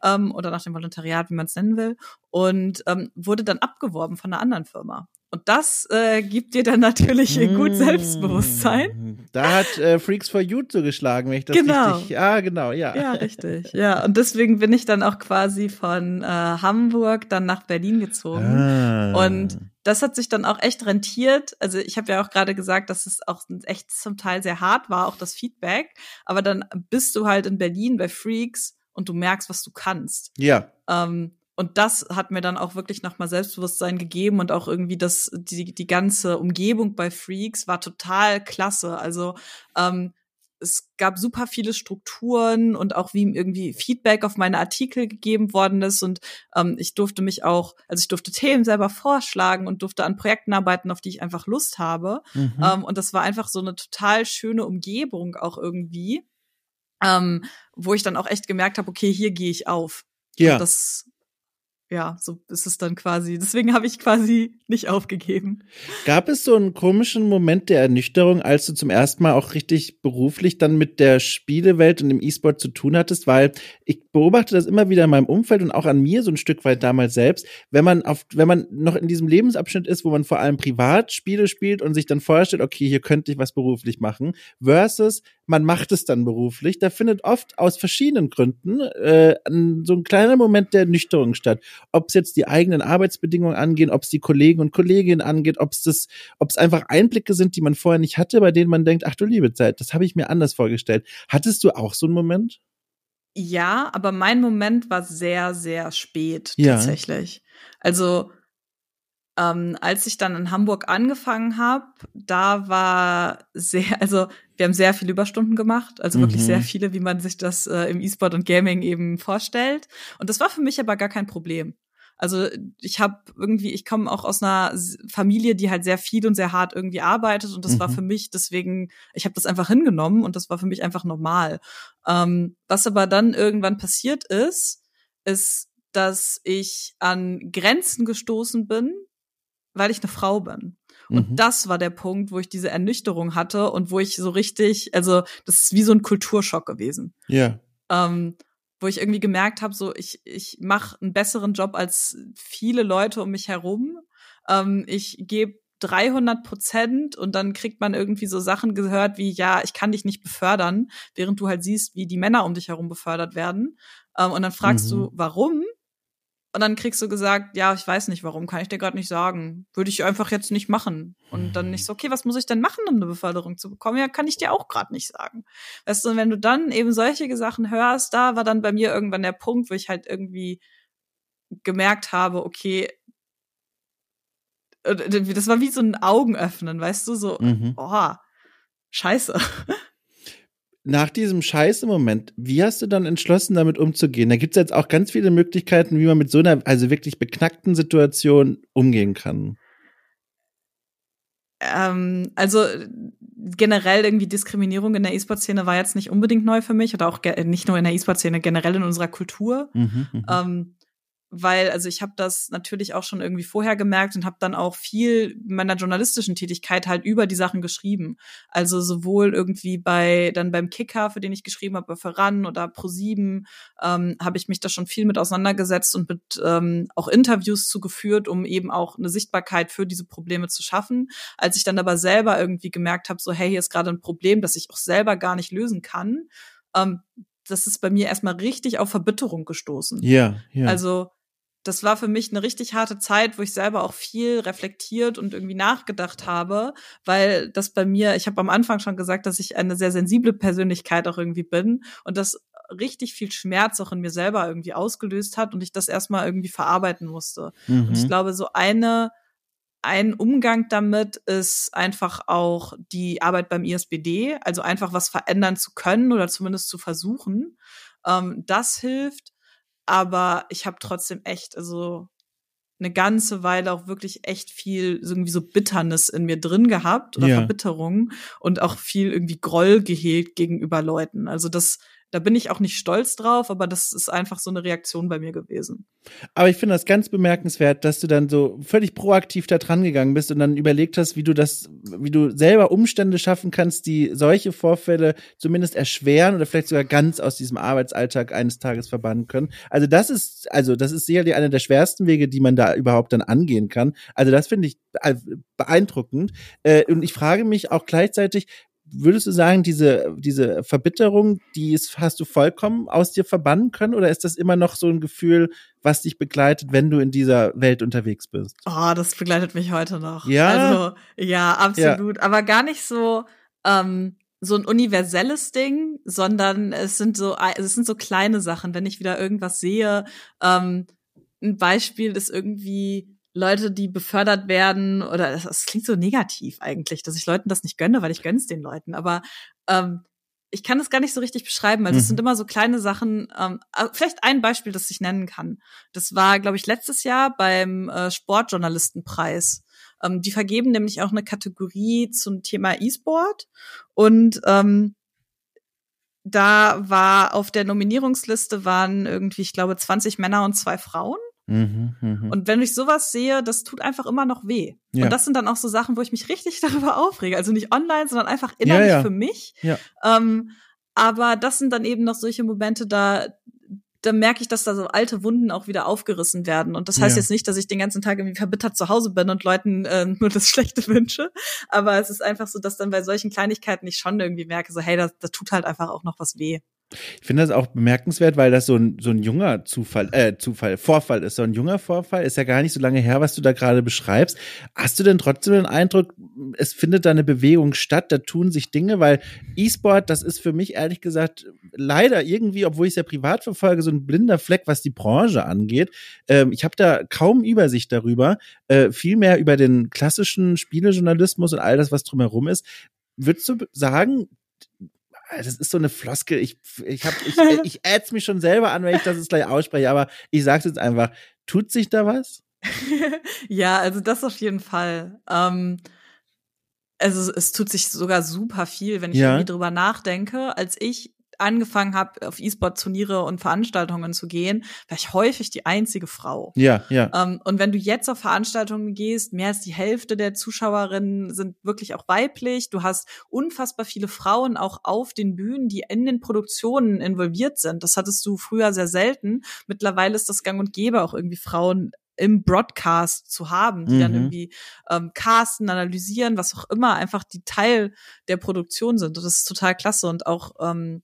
ähm, oder nach dem Volontariat, wie man es nennen will, und ähm, wurde dann abgeworben von einer anderen Firma. Und das äh, gibt dir dann natürlich mmh, gut Selbstbewusstsein. Da hat äh, Freaks for You zugeschlagen, wenn ich das genau. richtig. Ja, genau, ja. Ja, richtig. Ja, und deswegen bin ich dann auch quasi von äh, Hamburg dann nach Berlin gezogen. Ah. Und das hat sich dann auch echt rentiert. Also ich habe ja auch gerade gesagt, dass es auch echt zum Teil sehr hart war, auch das Feedback. Aber dann bist du halt in Berlin bei Freaks und du merkst, was du kannst. Ja. Ähm, und das hat mir dann auch wirklich nochmal Selbstbewusstsein gegeben und auch irgendwie das, die, die ganze Umgebung bei Freaks war total klasse. Also ähm, es gab super viele Strukturen und auch wie irgendwie Feedback auf meine Artikel gegeben worden ist und ähm, ich durfte mich auch, also ich durfte Themen selber vorschlagen und durfte an Projekten arbeiten, auf die ich einfach Lust habe. Mhm. Ähm, und das war einfach so eine total schöne Umgebung auch irgendwie, ähm, wo ich dann auch echt gemerkt habe, okay, hier gehe ich auf. Ja. Und das ja, so ist es dann quasi. Deswegen habe ich quasi nicht aufgegeben. Gab es so einen komischen Moment der Ernüchterung, als du zum ersten Mal auch richtig beruflich dann mit der Spielewelt und dem E-Sport zu tun hattest? Weil ich beobachte das immer wieder in meinem Umfeld und auch an mir so ein Stück weit damals selbst. Wenn man auf, wenn man noch in diesem Lebensabschnitt ist, wo man vor allem privat Spiele spielt und sich dann vorstellt, okay, hier könnte ich was beruflich machen, versus man macht es dann beruflich, da findet oft aus verschiedenen Gründen äh, so ein kleiner Moment der Ernüchterung statt ob es jetzt die eigenen Arbeitsbedingungen angehen, ob es die Kollegen und Kolleginnen angeht, ob es das, ob es einfach Einblicke sind, die man vorher nicht hatte, bei denen man denkt, ach du liebe Zeit, das habe ich mir anders vorgestellt. Hattest du auch so einen Moment? Ja, aber mein Moment war sehr, sehr spät ja. tatsächlich. Also ähm, als ich dann in Hamburg angefangen habe, da war sehr, also wir haben sehr viele Überstunden gemacht, also wirklich mhm. sehr viele, wie man sich das äh, im E-Sport und Gaming eben vorstellt. Und das war für mich aber gar kein Problem. Also ich habe irgendwie, ich komme auch aus einer Familie, die halt sehr viel und sehr hart irgendwie arbeitet und das mhm. war für mich deswegen, ich habe das einfach hingenommen und das war für mich einfach normal. Ähm, was aber dann irgendwann passiert ist, ist, dass ich an Grenzen gestoßen bin, weil ich eine Frau bin. Und mhm. das war der Punkt, wo ich diese Ernüchterung hatte und wo ich so richtig, also das ist wie so ein Kulturschock gewesen. Ja. Ähm, wo ich irgendwie gemerkt habe, so ich ich mache einen besseren Job als viele Leute um mich herum. Ähm, ich gebe 300 Prozent und dann kriegt man irgendwie so Sachen gehört wie ja, ich kann dich nicht befördern, während du halt siehst, wie die Männer um dich herum befördert werden. Ähm, und dann fragst mhm. du, warum? Und dann kriegst du gesagt, ja, ich weiß nicht warum, kann ich dir gerade nicht sagen. Würde ich einfach jetzt nicht machen. Und dann nicht so, okay, was muss ich denn machen, um eine Beförderung zu bekommen? Ja, kann ich dir auch gerade nicht sagen. Weißt du, und wenn du dann eben solche Sachen hörst, da war dann bei mir irgendwann der Punkt, wo ich halt irgendwie gemerkt habe, okay, äh, das war wie so ein Augenöffnen, weißt du, so, mhm. oh, scheiße. nach diesem scheiße Moment, wie hast du dann entschlossen, damit umzugehen? Da gibt es jetzt auch ganz viele Möglichkeiten, wie man mit so einer, also wirklich beknackten Situation umgehen kann. Ähm, also generell irgendwie Diskriminierung in der E-Sport-Szene war jetzt nicht unbedingt neu für mich oder auch nicht nur in der E-Sport-Szene, generell in unserer Kultur. Mhm, mhm. ähm, weil also ich habe das natürlich auch schon irgendwie vorher gemerkt und habe dann auch viel meiner journalistischen Tätigkeit halt über die Sachen geschrieben. Also sowohl irgendwie bei dann beim Kicker, für den ich geschrieben habe, für RAN oder Pro7, ähm, habe ich mich da schon viel mit auseinandergesetzt und mit ähm, auch Interviews zugeführt, um eben auch eine Sichtbarkeit für diese Probleme zu schaffen. Als ich dann aber selber irgendwie gemerkt habe, so hey, hier ist gerade ein Problem, das ich auch selber gar nicht lösen kann, ähm, das ist bei mir erstmal richtig auf Verbitterung gestoßen. Ja, ja. Also das war für mich eine richtig harte Zeit, wo ich selber auch viel reflektiert und irgendwie nachgedacht habe, weil das bei mir, ich habe am Anfang schon gesagt, dass ich eine sehr sensible Persönlichkeit auch irgendwie bin und das richtig viel Schmerz auch in mir selber irgendwie ausgelöst hat und ich das erstmal irgendwie verarbeiten musste. Mhm. Und ich mhm. glaube, so eine ein Umgang damit ist einfach auch die Arbeit beim ISBD, also einfach was verändern zu können oder zumindest zu versuchen. Ähm, das hilft aber ich habe trotzdem echt, also eine ganze Weile auch wirklich echt viel irgendwie so Bitternis in mir drin gehabt oder ja. Verbitterung und auch viel irgendwie Groll gehegt gegenüber Leuten. Also das da bin ich auch nicht stolz drauf, aber das ist einfach so eine Reaktion bei mir gewesen. Aber ich finde das ganz bemerkenswert, dass du dann so völlig proaktiv da dran gegangen bist und dann überlegt hast, wie du das, wie du selber Umstände schaffen kannst, die solche Vorfälle zumindest erschweren oder vielleicht sogar ganz aus diesem Arbeitsalltag eines Tages verbannen können. Also das ist, also das ist sicherlich einer der schwersten Wege, die man da überhaupt dann angehen kann. Also das finde ich beeindruckend. Äh, und ich frage mich auch gleichzeitig, würdest du sagen, diese, diese Verbitterung, die ist, hast du vollkommen aus dir verbannen können oder ist das immer noch so ein Gefühl, was dich begleitet, wenn du in dieser Welt unterwegs bist? Oh, das begleitet mich heute noch. Ja. Also, ja, absolut. Ja. Aber gar nicht so, ähm, so ein universelles Ding, sondern es sind so, es sind so kleine Sachen. Wenn ich wieder irgendwas sehe, ähm, ein Beispiel ist irgendwie, Leute, die befördert werden, oder das, das, klingt so negativ eigentlich, dass ich Leuten das nicht gönne, weil ich gönn's den Leuten. Aber ähm, ich kann das gar nicht so richtig beschreiben. Also es mhm. sind immer so kleine Sachen. Ähm, äh, vielleicht ein Beispiel, das ich nennen kann. Das war, glaube ich, letztes Jahr beim äh, Sportjournalistenpreis. Ähm, die vergeben nämlich auch eine Kategorie zum Thema E-Sport. Und ähm, da war auf der Nominierungsliste waren irgendwie, ich glaube, 20 Männer und zwei Frauen. Mhm, mh. Und wenn ich sowas sehe, das tut einfach immer noch weh. Ja. Und das sind dann auch so Sachen, wo ich mich richtig darüber aufrege. Also nicht online, sondern einfach innerlich ja, ja. für mich. Ja. Ähm, aber das sind dann eben noch solche Momente, da, da merke ich, dass da so alte Wunden auch wieder aufgerissen werden. Und das heißt jetzt nicht, dass ich den ganzen Tag irgendwie verbittert zu Hause bin und Leuten äh, nur das Schlechte wünsche. Aber es ist einfach so, dass dann bei solchen Kleinigkeiten ich schon irgendwie merke, so hey, das, das tut halt einfach auch noch was weh. Ich finde das auch bemerkenswert, weil das so ein, so ein junger Zufall, äh, Zufall, Vorfall ist. So ein junger Vorfall ist ja gar nicht so lange her, was du da gerade beschreibst. Hast du denn trotzdem den Eindruck, es findet da eine Bewegung statt, da tun sich Dinge, weil E-Sport, das ist für mich ehrlich gesagt leider irgendwie, obwohl ich es ja privat verfolge, so ein blinder Fleck, was die Branche angeht. Ähm, ich habe da kaum Übersicht darüber, äh, viel über den klassischen Spielejournalismus und all das, was drumherum ist. Würdest du sagen, das ist so eine Floskel. Ich, ich, hab, ich, ich ätz mich schon selber an, wenn ich das jetzt gleich ausspreche, aber ich sag's jetzt einfach. Tut sich da was? ja, also das auf jeden Fall. Ähm, also es tut sich sogar super viel, wenn ich ja. irgendwie drüber nachdenke. Als ich angefangen habe, auf E-Sport-Turniere und Veranstaltungen zu gehen, war ich häufig die einzige Frau. Ja, ja. Ähm, und wenn du jetzt auf Veranstaltungen gehst, mehr als die Hälfte der Zuschauerinnen sind wirklich auch weiblich. Du hast unfassbar viele Frauen auch auf den Bühnen, die in den Produktionen involviert sind. Das hattest du früher sehr selten. Mittlerweile ist das gang und gäbe auch irgendwie Frauen im Broadcast zu haben, die mhm. dann irgendwie ähm, casten, analysieren, was auch immer, einfach die Teil der Produktion sind. Und das ist total klasse und auch ähm,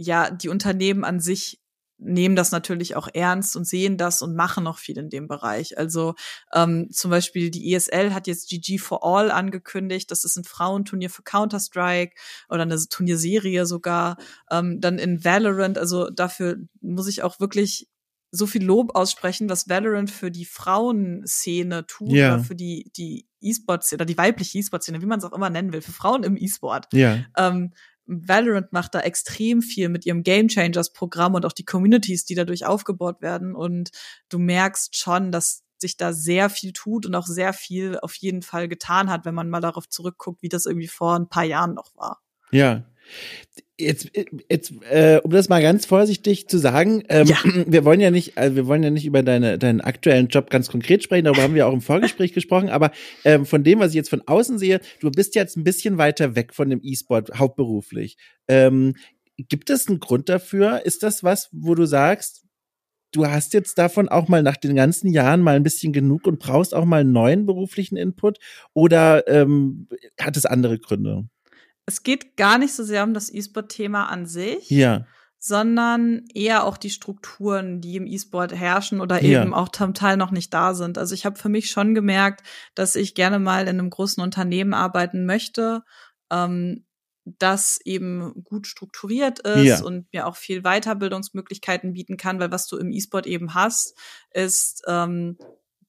ja, die Unternehmen an sich nehmen das natürlich auch ernst und sehen das und machen noch viel in dem Bereich. Also ähm, zum Beispiel die ESL hat jetzt GG for All angekündigt. Das ist ein Frauenturnier für Counter-Strike oder eine Turnierserie sogar. Ähm, dann in Valorant, also dafür muss ich auch wirklich so viel Lob aussprechen, was Valorant für die Frauenszene tut ja. oder für die die E-Sport-Szene oder die weibliche E-Sport-Szene, wie man es auch immer nennen will, für Frauen im E-Sport. Ja. Ähm, Valorant macht da extrem viel mit ihrem Game Changers Programm und auch die Communities, die dadurch aufgebaut werden. Und du merkst schon, dass sich da sehr viel tut und auch sehr viel auf jeden Fall getan hat, wenn man mal darauf zurückguckt, wie das irgendwie vor ein paar Jahren noch war. Ja. Jetzt, jetzt äh, um das mal ganz vorsichtig zu sagen, ähm, ja. wir wollen ja nicht, also wir wollen ja nicht über deine, deinen aktuellen Job ganz konkret sprechen, darüber haben wir auch im Vorgespräch gesprochen, aber ähm, von dem, was ich jetzt von außen sehe, du bist jetzt ein bisschen weiter weg von dem E-Sport hauptberuflich. Ähm, gibt es einen Grund dafür? Ist das was, wo du sagst, du hast jetzt davon auch mal nach den ganzen Jahren mal ein bisschen genug und brauchst auch mal einen neuen beruflichen Input oder ähm, hat es andere Gründe? Es geht gar nicht so sehr um das E-Sport-Thema an sich. Ja sondern eher auch die Strukturen, die im E-Sport herrschen oder eben ja. auch zum Teil noch nicht da sind. Also ich habe für mich schon gemerkt, dass ich gerne mal in einem großen Unternehmen arbeiten möchte, ähm, das eben gut strukturiert ist ja. und mir auch viel Weiterbildungsmöglichkeiten bieten kann, weil was du im E-Sport eben hast, ist, ähm,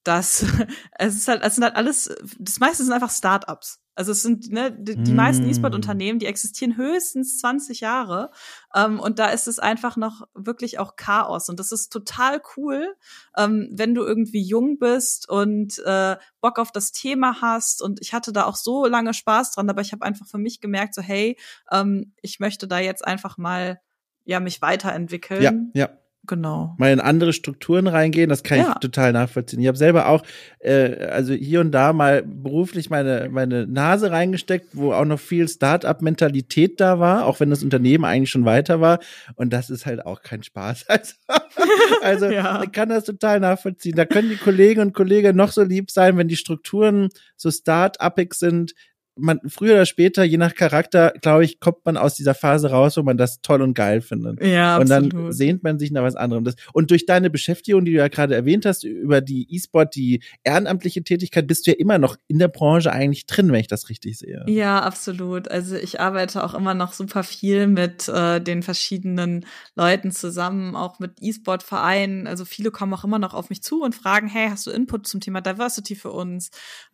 dass es ist halt, es sind halt alles, das meiste sind einfach Startups. Also es sind ne, die, die meisten E-Sport-Unternehmen, die existieren höchstens 20 Jahre. Ähm, und da ist es einfach noch wirklich auch Chaos. Und das ist total cool, ähm, wenn du irgendwie jung bist und äh, Bock auf das Thema hast. Und ich hatte da auch so lange Spaß dran, aber ich habe einfach für mich gemerkt, so hey, ähm, ich möchte da jetzt einfach mal ja mich weiterentwickeln. Ja, ja genau. mal in andere Strukturen reingehen, das kann ja. ich total nachvollziehen. Ich habe selber auch, äh, also hier und da mal beruflich meine, meine Nase reingesteckt, wo auch noch viel Start-up-Mentalität da war, auch wenn das Unternehmen eigentlich schon weiter war. Und das ist halt auch kein Spaß. Also, also ja. ich kann das total nachvollziehen. Da können die Kollegen und Kollegen noch so lieb sein, wenn die Strukturen so start-upig sind, man früher oder später, je nach Charakter, glaube ich, kommt man aus dieser Phase raus, wo man das toll und geil findet. Ja, und absolut. dann sehnt man sich nach was anderem. Das, und durch deine Beschäftigung, die du ja gerade erwähnt hast, über die E-Sport, die ehrenamtliche Tätigkeit, bist du ja immer noch in der Branche eigentlich drin, wenn ich das richtig sehe. Ja, absolut. Also ich arbeite auch immer noch super viel mit äh, den verschiedenen Leuten zusammen, auch mit E-Sport-Vereinen. Also viele kommen auch immer noch auf mich zu und fragen, hey, hast du Input zum Thema Diversity für uns?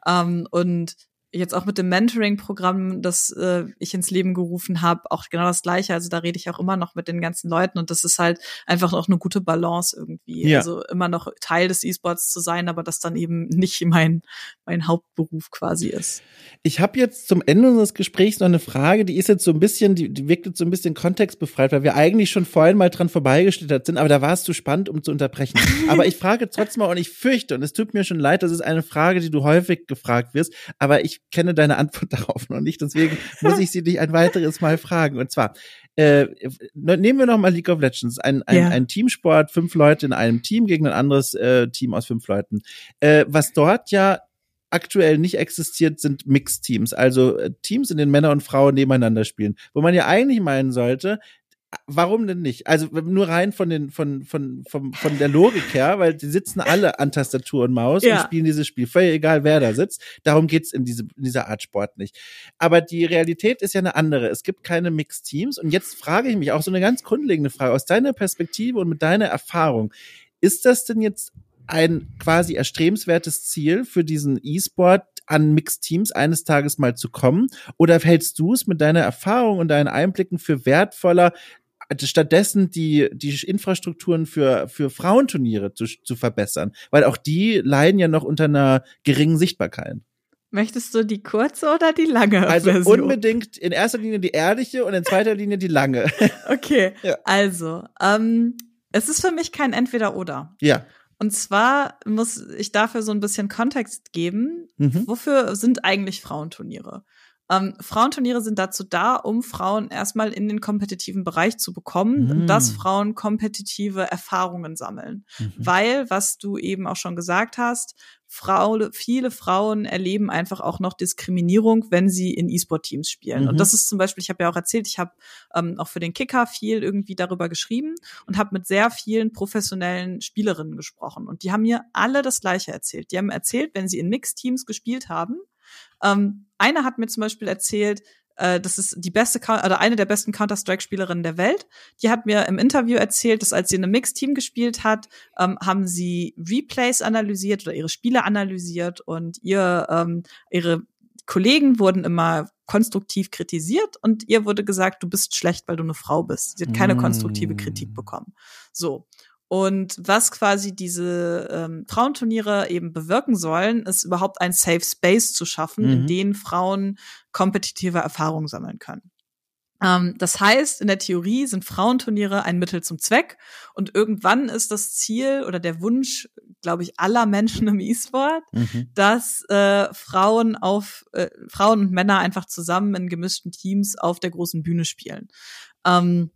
Ähm, und jetzt auch mit dem Mentoring-Programm, das äh, ich ins Leben gerufen habe, auch genau das Gleiche. Also da rede ich auch immer noch mit den ganzen Leuten und das ist halt einfach auch eine gute Balance irgendwie. Ja. Also immer noch Teil des E-Sports zu sein, aber das dann eben nicht mein mein Hauptberuf quasi ist. Ich habe jetzt zum Ende unseres Gesprächs noch eine Frage, die ist jetzt so ein bisschen, die, die wirkt jetzt so ein bisschen kontextbefreit, weil wir eigentlich schon vorhin mal dran vorbeigeschlittert sind, aber da war es zu spannend, um zu unterbrechen. aber ich frage trotzdem mal und ich fürchte, und es tut mir schon leid, das ist eine Frage, die du häufig gefragt wirst, aber ich kenne deine Antwort darauf noch nicht, deswegen muss ich sie dich ein weiteres Mal fragen. Und zwar, äh, nehmen wir noch mal League of Legends, ein, ein, ja. ein Teamsport, fünf Leute in einem Team gegen ein anderes äh, Team aus fünf Leuten. Äh, was dort ja aktuell nicht existiert, sind Mixed-Teams, also äh, Teams, in denen Männer und Frauen nebeneinander spielen. Wo man ja eigentlich meinen sollte, warum denn nicht? Also nur rein von den von von von von der Logik her, weil die sitzen alle an Tastatur und Maus ja. und spielen dieses Spiel, völlig egal wer da sitzt. Darum geht's in diese in dieser Art Sport nicht. Aber die Realität ist ja eine andere. Es gibt keine Mixed Teams und jetzt frage ich mich auch so eine ganz grundlegende Frage aus deiner Perspektive und mit deiner Erfahrung: Ist das denn jetzt ein quasi erstrebenswertes Ziel für diesen E-Sport, an Mixed Teams eines Tages mal zu kommen? Oder hältst du es mit deiner Erfahrung und deinen Einblicken für wertvoller, stattdessen die, die Infrastrukturen für, für Frauenturniere zu, zu verbessern? Weil auch die leiden ja noch unter einer geringen Sichtbarkeit. Möchtest du die kurze oder die lange also Version? unbedingt in erster Linie die ehrliche und in zweiter Linie die lange. Okay, ja. also ähm, es ist für mich kein Entweder-Oder. Ja. Und zwar muss ich dafür so ein bisschen Kontext geben. Mhm. Wofür sind eigentlich Frauenturniere? Ähm, Frauenturniere sind dazu da, um Frauen erstmal in den kompetitiven Bereich zu bekommen mhm. dass Frauen kompetitive Erfahrungen sammeln. Mhm. Weil, was du eben auch schon gesagt hast, Frau, viele Frauen erleben einfach auch noch Diskriminierung, wenn sie in E-Sport-Teams spielen. Mhm. Und das ist zum Beispiel, ich habe ja auch erzählt, ich habe ähm, auch für den Kicker viel irgendwie darüber geschrieben und habe mit sehr vielen professionellen Spielerinnen gesprochen. Und die haben mir alle das Gleiche erzählt. Die haben erzählt, wenn sie in Mixed-Teams gespielt haben, ähm, eine hat mir zum Beispiel erzählt, äh, das ist die beste oder eine der besten Counter-Strike-Spielerinnen der Welt. Die hat mir im Interview erzählt, dass als sie in einem Mixed-Team gespielt hat, ähm, haben sie Replays analysiert oder ihre Spiele analysiert und ihr ähm, ihre Kollegen wurden immer konstruktiv kritisiert und ihr wurde gesagt, du bist schlecht, weil du eine Frau bist. Sie hat keine mm. konstruktive Kritik bekommen. So. Und was quasi diese ähm, Frauenturniere eben bewirken sollen, ist überhaupt ein Safe Space zu schaffen, mhm. in dem Frauen kompetitive Erfahrungen sammeln können. Ähm, das heißt, in der Theorie sind Frauenturniere ein Mittel zum Zweck und irgendwann ist das Ziel oder der Wunsch, glaube ich, aller Menschen im E-Sport, mhm. dass äh, Frauen auf äh, Frauen und Männer einfach zusammen in gemischten Teams auf der großen Bühne spielen. Ähm,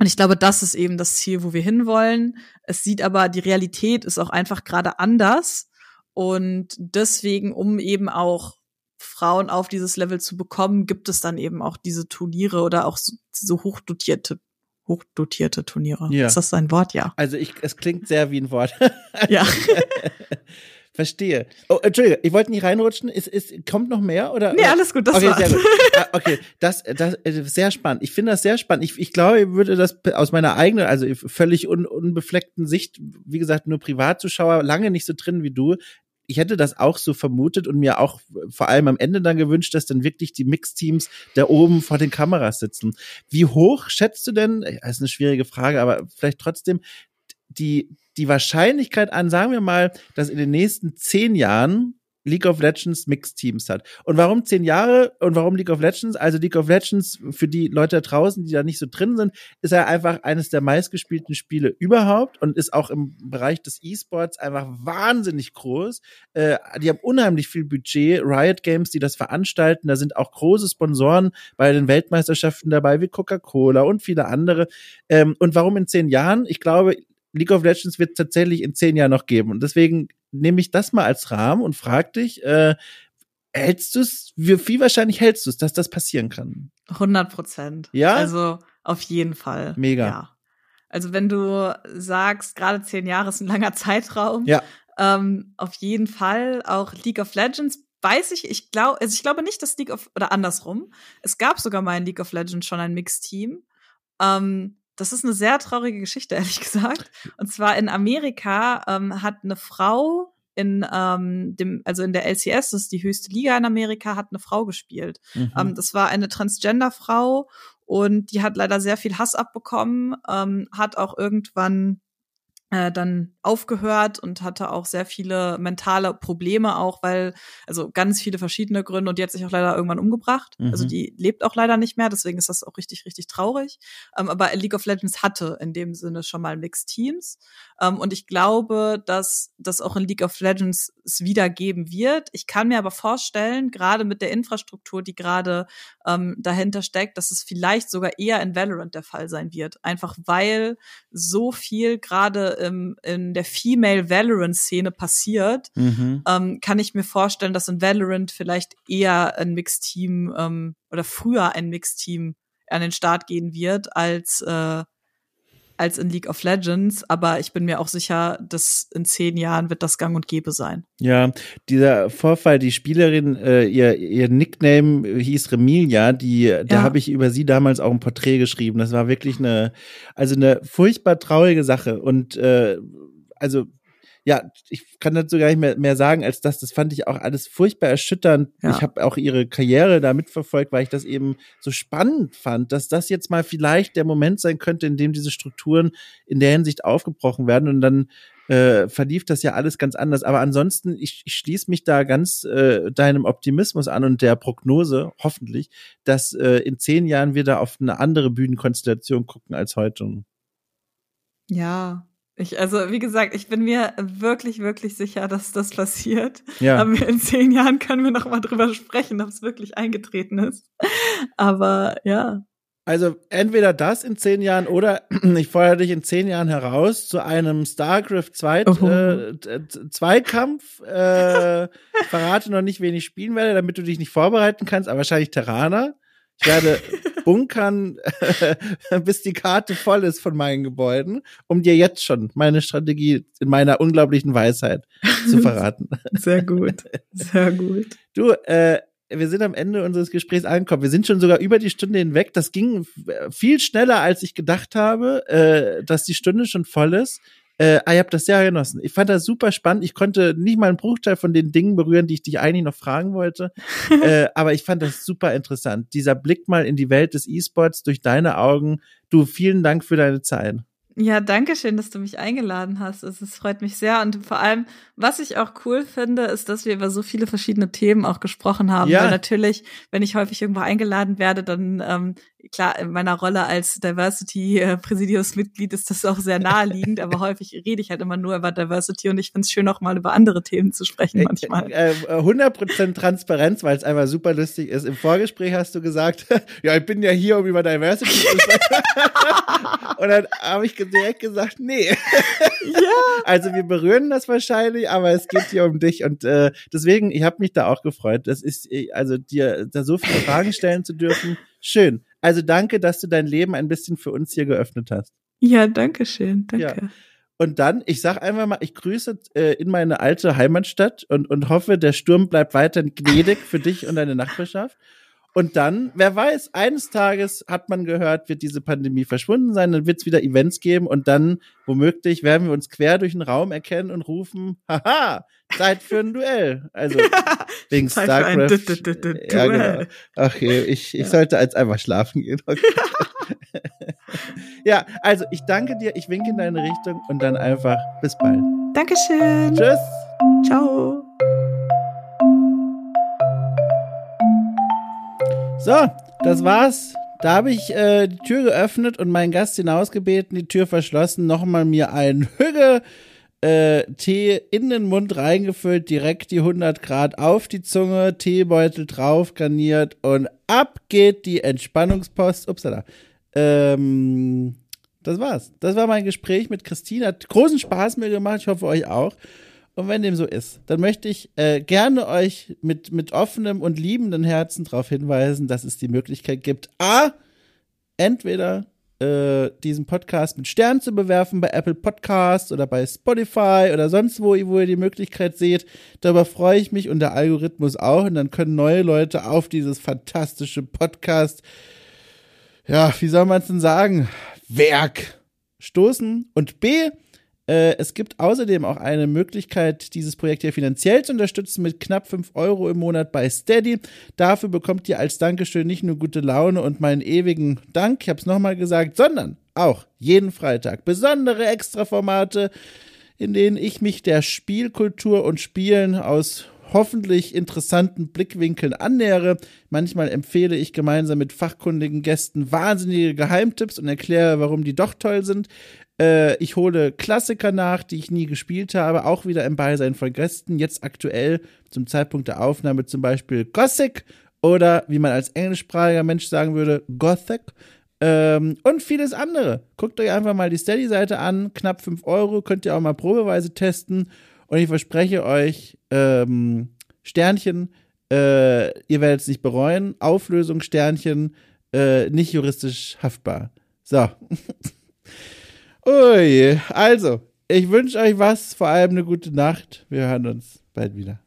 und ich glaube, das ist eben das Ziel, wo wir hinwollen. Es sieht aber, die Realität ist auch einfach gerade anders. Und deswegen, um eben auch Frauen auf dieses Level zu bekommen, gibt es dann eben auch diese Turniere oder auch so, so hochdotierte hochdotierte Turniere. Ja. Ist das ein Wort? Ja. Also ich, es klingt sehr wie ein Wort. Ja. Verstehe. Oh, Entschuldige, ich wollte nicht reinrutschen. Ist, ist, kommt noch mehr oder? Nee, alles gut, das okay, war's. Sehr gut. Ah, okay, das, das äh, sehr spannend. Ich finde das sehr spannend. Ich, ich glaube, ich würde das aus meiner eigenen, also völlig un, unbefleckten Sicht, wie gesagt, nur Privatzuschauer, lange nicht so drin wie du, ich hätte das auch so vermutet und mir auch vor allem am Ende dann gewünscht, dass dann wirklich die Mixteams da oben vor den Kameras sitzen. Wie hoch schätzt du denn, das ist eine schwierige Frage, aber vielleicht trotzdem die, die Wahrscheinlichkeit an, sagen wir mal, dass in den nächsten zehn Jahren League of Legends Mixed Teams hat. Und warum zehn Jahre und warum League of Legends? Also League of Legends für die Leute da draußen, die da nicht so drin sind, ist ja einfach eines der meistgespielten Spiele überhaupt und ist auch im Bereich des E-Sports einfach wahnsinnig groß. Äh, die haben unheimlich viel Budget, Riot Games, die das veranstalten. Da sind auch große Sponsoren bei den Weltmeisterschaften dabei, wie Coca-Cola und viele andere. Ähm, und warum in zehn Jahren? Ich glaube, League of Legends wird tatsächlich in zehn Jahren noch geben. Und deswegen nehme ich das mal als Rahmen und frag dich, äh, hältst du es, wie viel wahrscheinlich hältst du es, dass das passieren kann? 100 Prozent. Ja? Also auf jeden Fall. Mega. Ja. Also wenn du sagst, gerade zehn Jahre ist ein langer Zeitraum, ja. ähm, auf jeden Fall auch League of Legends weiß ich, ich glaube, also ich glaube nicht, dass League of, oder andersrum, es gab sogar mal in League of Legends schon ein Mixteam. Ähm, das ist eine sehr traurige Geschichte, ehrlich gesagt. Und zwar in Amerika ähm, hat eine Frau in ähm, dem, also in der LCS, das ist die höchste Liga in Amerika, hat eine Frau gespielt. Mhm. Ähm, das war eine Transgender-Frau und die hat leider sehr viel Hass abbekommen, ähm, hat auch irgendwann äh, dann aufgehört und hatte auch sehr viele mentale Probleme auch, weil, also ganz viele verschiedene Gründe und die hat sich auch leider irgendwann umgebracht. Also mhm. Also die lebt auch leider nicht mehr, deswegen ist das auch richtig, richtig traurig. Ähm, aber League of Legends hatte in dem Sinne schon mal Mixed Teams. Ähm, und ich glaube, dass das auch in League of Legends es wieder geben wird. Ich kann mir aber vorstellen, gerade mit der Infrastruktur, die gerade ähm, dahinter steckt, dass es vielleicht sogar eher in Valorant der Fall sein wird. Einfach weil so viel gerade im, in der Female Valorant-Szene passiert, mhm. ähm, kann ich mir vorstellen, dass in Valorant vielleicht eher ein Mixteam ähm, oder früher ein Mixteam an den Start gehen wird als äh, als in League of Legends, aber ich bin mir auch sicher, dass in zehn Jahren wird das gang und gäbe sein. Ja, dieser Vorfall, die Spielerin, äh, ihr, ihr Nickname hieß Remilia, die, ja. da habe ich über sie damals auch ein Porträt geschrieben. Das war wirklich eine, also eine furchtbar traurige Sache. Und äh, also ja, ich kann dazu gar nicht mehr, mehr sagen, als das, das fand ich auch alles furchtbar erschütternd. Ja. Ich habe auch ihre Karriere da mitverfolgt, weil ich das eben so spannend fand, dass das jetzt mal vielleicht der Moment sein könnte, in dem diese Strukturen in der Hinsicht aufgebrochen werden und dann äh, verlief das ja alles ganz anders. Aber ansonsten, ich, ich schließe mich da ganz äh, deinem Optimismus an und der Prognose, hoffentlich, dass äh, in zehn Jahren wir da auf eine andere Bühnenkonstellation gucken als heute. Ja, ich, also, wie gesagt, ich bin mir wirklich, wirklich sicher, dass das passiert. Ja. Aber in zehn Jahren können wir noch mal drüber sprechen, ob es wirklich eingetreten ist. Aber ja. Also entweder das in zehn Jahren oder ich feuere dich in zehn Jahren heraus zu einem Starcraft Zweit, oh. äh, Zweikampf. Äh, verrate noch nicht, wen ich spielen werde, damit du dich nicht vorbereiten kannst, aber wahrscheinlich Terraner. Ich werde bunkern, bis die Karte voll ist von meinen Gebäuden, um dir jetzt schon meine Strategie in meiner unglaublichen Weisheit zu verraten. Sehr gut, sehr gut. Du, äh, wir sind am Ende unseres Gesprächs angekommen. Wir sind schon sogar über die Stunde hinweg. Das ging viel schneller, als ich gedacht habe, äh, dass die Stunde schon voll ist. Äh, ich habe das sehr genossen. Ich fand das super spannend. Ich konnte nicht mal einen Bruchteil von den Dingen berühren, die ich dich eigentlich noch fragen wollte. äh, aber ich fand das super interessant. Dieser Blick mal in die Welt des E-Sports durch deine Augen. Du, vielen Dank für deine Zeit. Ja, danke schön, dass du mich eingeladen hast. Es, es freut mich sehr. Und vor allem, was ich auch cool finde, ist, dass wir über so viele verschiedene Themen auch gesprochen haben. Ja. Weil natürlich, wenn ich häufig irgendwo eingeladen werde, dann ähm, klar, in meiner Rolle als Diversity-Präsidiumsmitglied ist das auch sehr naheliegend, aber häufig rede ich halt immer nur über Diversity und ich finde es schön, auch mal über andere Themen zu sprechen manchmal. Äh, äh, 100% Transparenz, weil es einfach super lustig ist. Im Vorgespräch hast du gesagt, ja, ich bin ja hier, um über Diversity zu sprechen. und dann habe ich direkt gesagt, nee. ja. Also wir berühren das wahrscheinlich, aber es geht hier um dich und äh, deswegen, ich habe mich da auch gefreut. Das ist, äh, also dir da so viele Fragen stellen zu dürfen, schön. Also danke, dass du dein Leben ein bisschen für uns hier geöffnet hast. Ja, danke schön. Danke. Ja. Und dann, ich sag einfach mal, ich grüße äh, in meine alte Heimatstadt und, und hoffe, der Sturm bleibt weiterhin gnädig für dich und deine Nachbarschaft. Und dann, wer weiß, eines Tages hat man gehört, wird diese Pandemie verschwunden sein, dann wird es wieder Events geben und dann, womöglich, werden wir uns quer durch den Raum erkennen und rufen, haha, Zeit für ein Duell. Also wegen StarCraft. Ja, genau. Ach ich, ich sollte als einfach schlafen gehen. Okay. ja, also ich danke dir, ich winke in deine Richtung und dann einfach bis bald. Dankeschön. Tschüss. Ciao. So, das war's. Da habe ich äh, die Tür geöffnet und meinen Gast hinausgebeten, die Tür verschlossen, nochmal mir einen Hügge äh, Tee in den Mund reingefüllt, direkt die 100 Grad auf die Zunge, Teebeutel drauf, garniert und ab geht die Entspannungspost. Upsala. Ähm, das war's. Das war mein Gespräch mit Christine. Hat großen Spaß mir gemacht. Ich hoffe euch auch. Und wenn dem so ist, dann möchte ich äh, gerne euch mit, mit offenem und liebenden Herzen darauf hinweisen, dass es die Möglichkeit gibt, a, entweder äh, diesen Podcast mit Sternen zu bewerfen bei Apple Podcasts oder bei Spotify oder sonst wo, wo ihr die Möglichkeit seht. Darüber freue ich mich und der Algorithmus auch. Und dann können neue Leute auf dieses fantastische Podcast, ja, wie soll man es denn sagen, Werk stoßen. Und B, es gibt außerdem auch eine Möglichkeit, dieses Projekt hier finanziell zu unterstützen mit knapp 5 Euro im Monat bei Steady. Dafür bekommt ihr als Dankeschön nicht nur gute Laune und meinen ewigen Dank, ich habe es nochmal gesagt, sondern auch jeden Freitag besondere Extraformate, in denen ich mich der Spielkultur und Spielen aus hoffentlich interessanten Blickwinkeln annähere. Manchmal empfehle ich gemeinsam mit fachkundigen Gästen wahnsinnige Geheimtipps und erkläre, warum die doch toll sind. Äh, ich hole Klassiker nach, die ich nie gespielt habe, auch wieder im Beisein von Gästen. Jetzt aktuell zum Zeitpunkt der Aufnahme zum Beispiel Gothic oder wie man als englischsprachiger Mensch sagen würde, Gothic. Ähm, und vieles andere. Guckt euch einfach mal die Steady-Seite an, knapp 5 Euro, könnt ihr auch mal probeweise testen. Und ich verspreche euch, ähm, Sternchen, äh, ihr werdet es nicht bereuen. Auflösung, Sternchen, äh, nicht juristisch haftbar. So. Ui, also, ich wünsche euch was, vor allem eine gute Nacht. Wir hören uns bald wieder.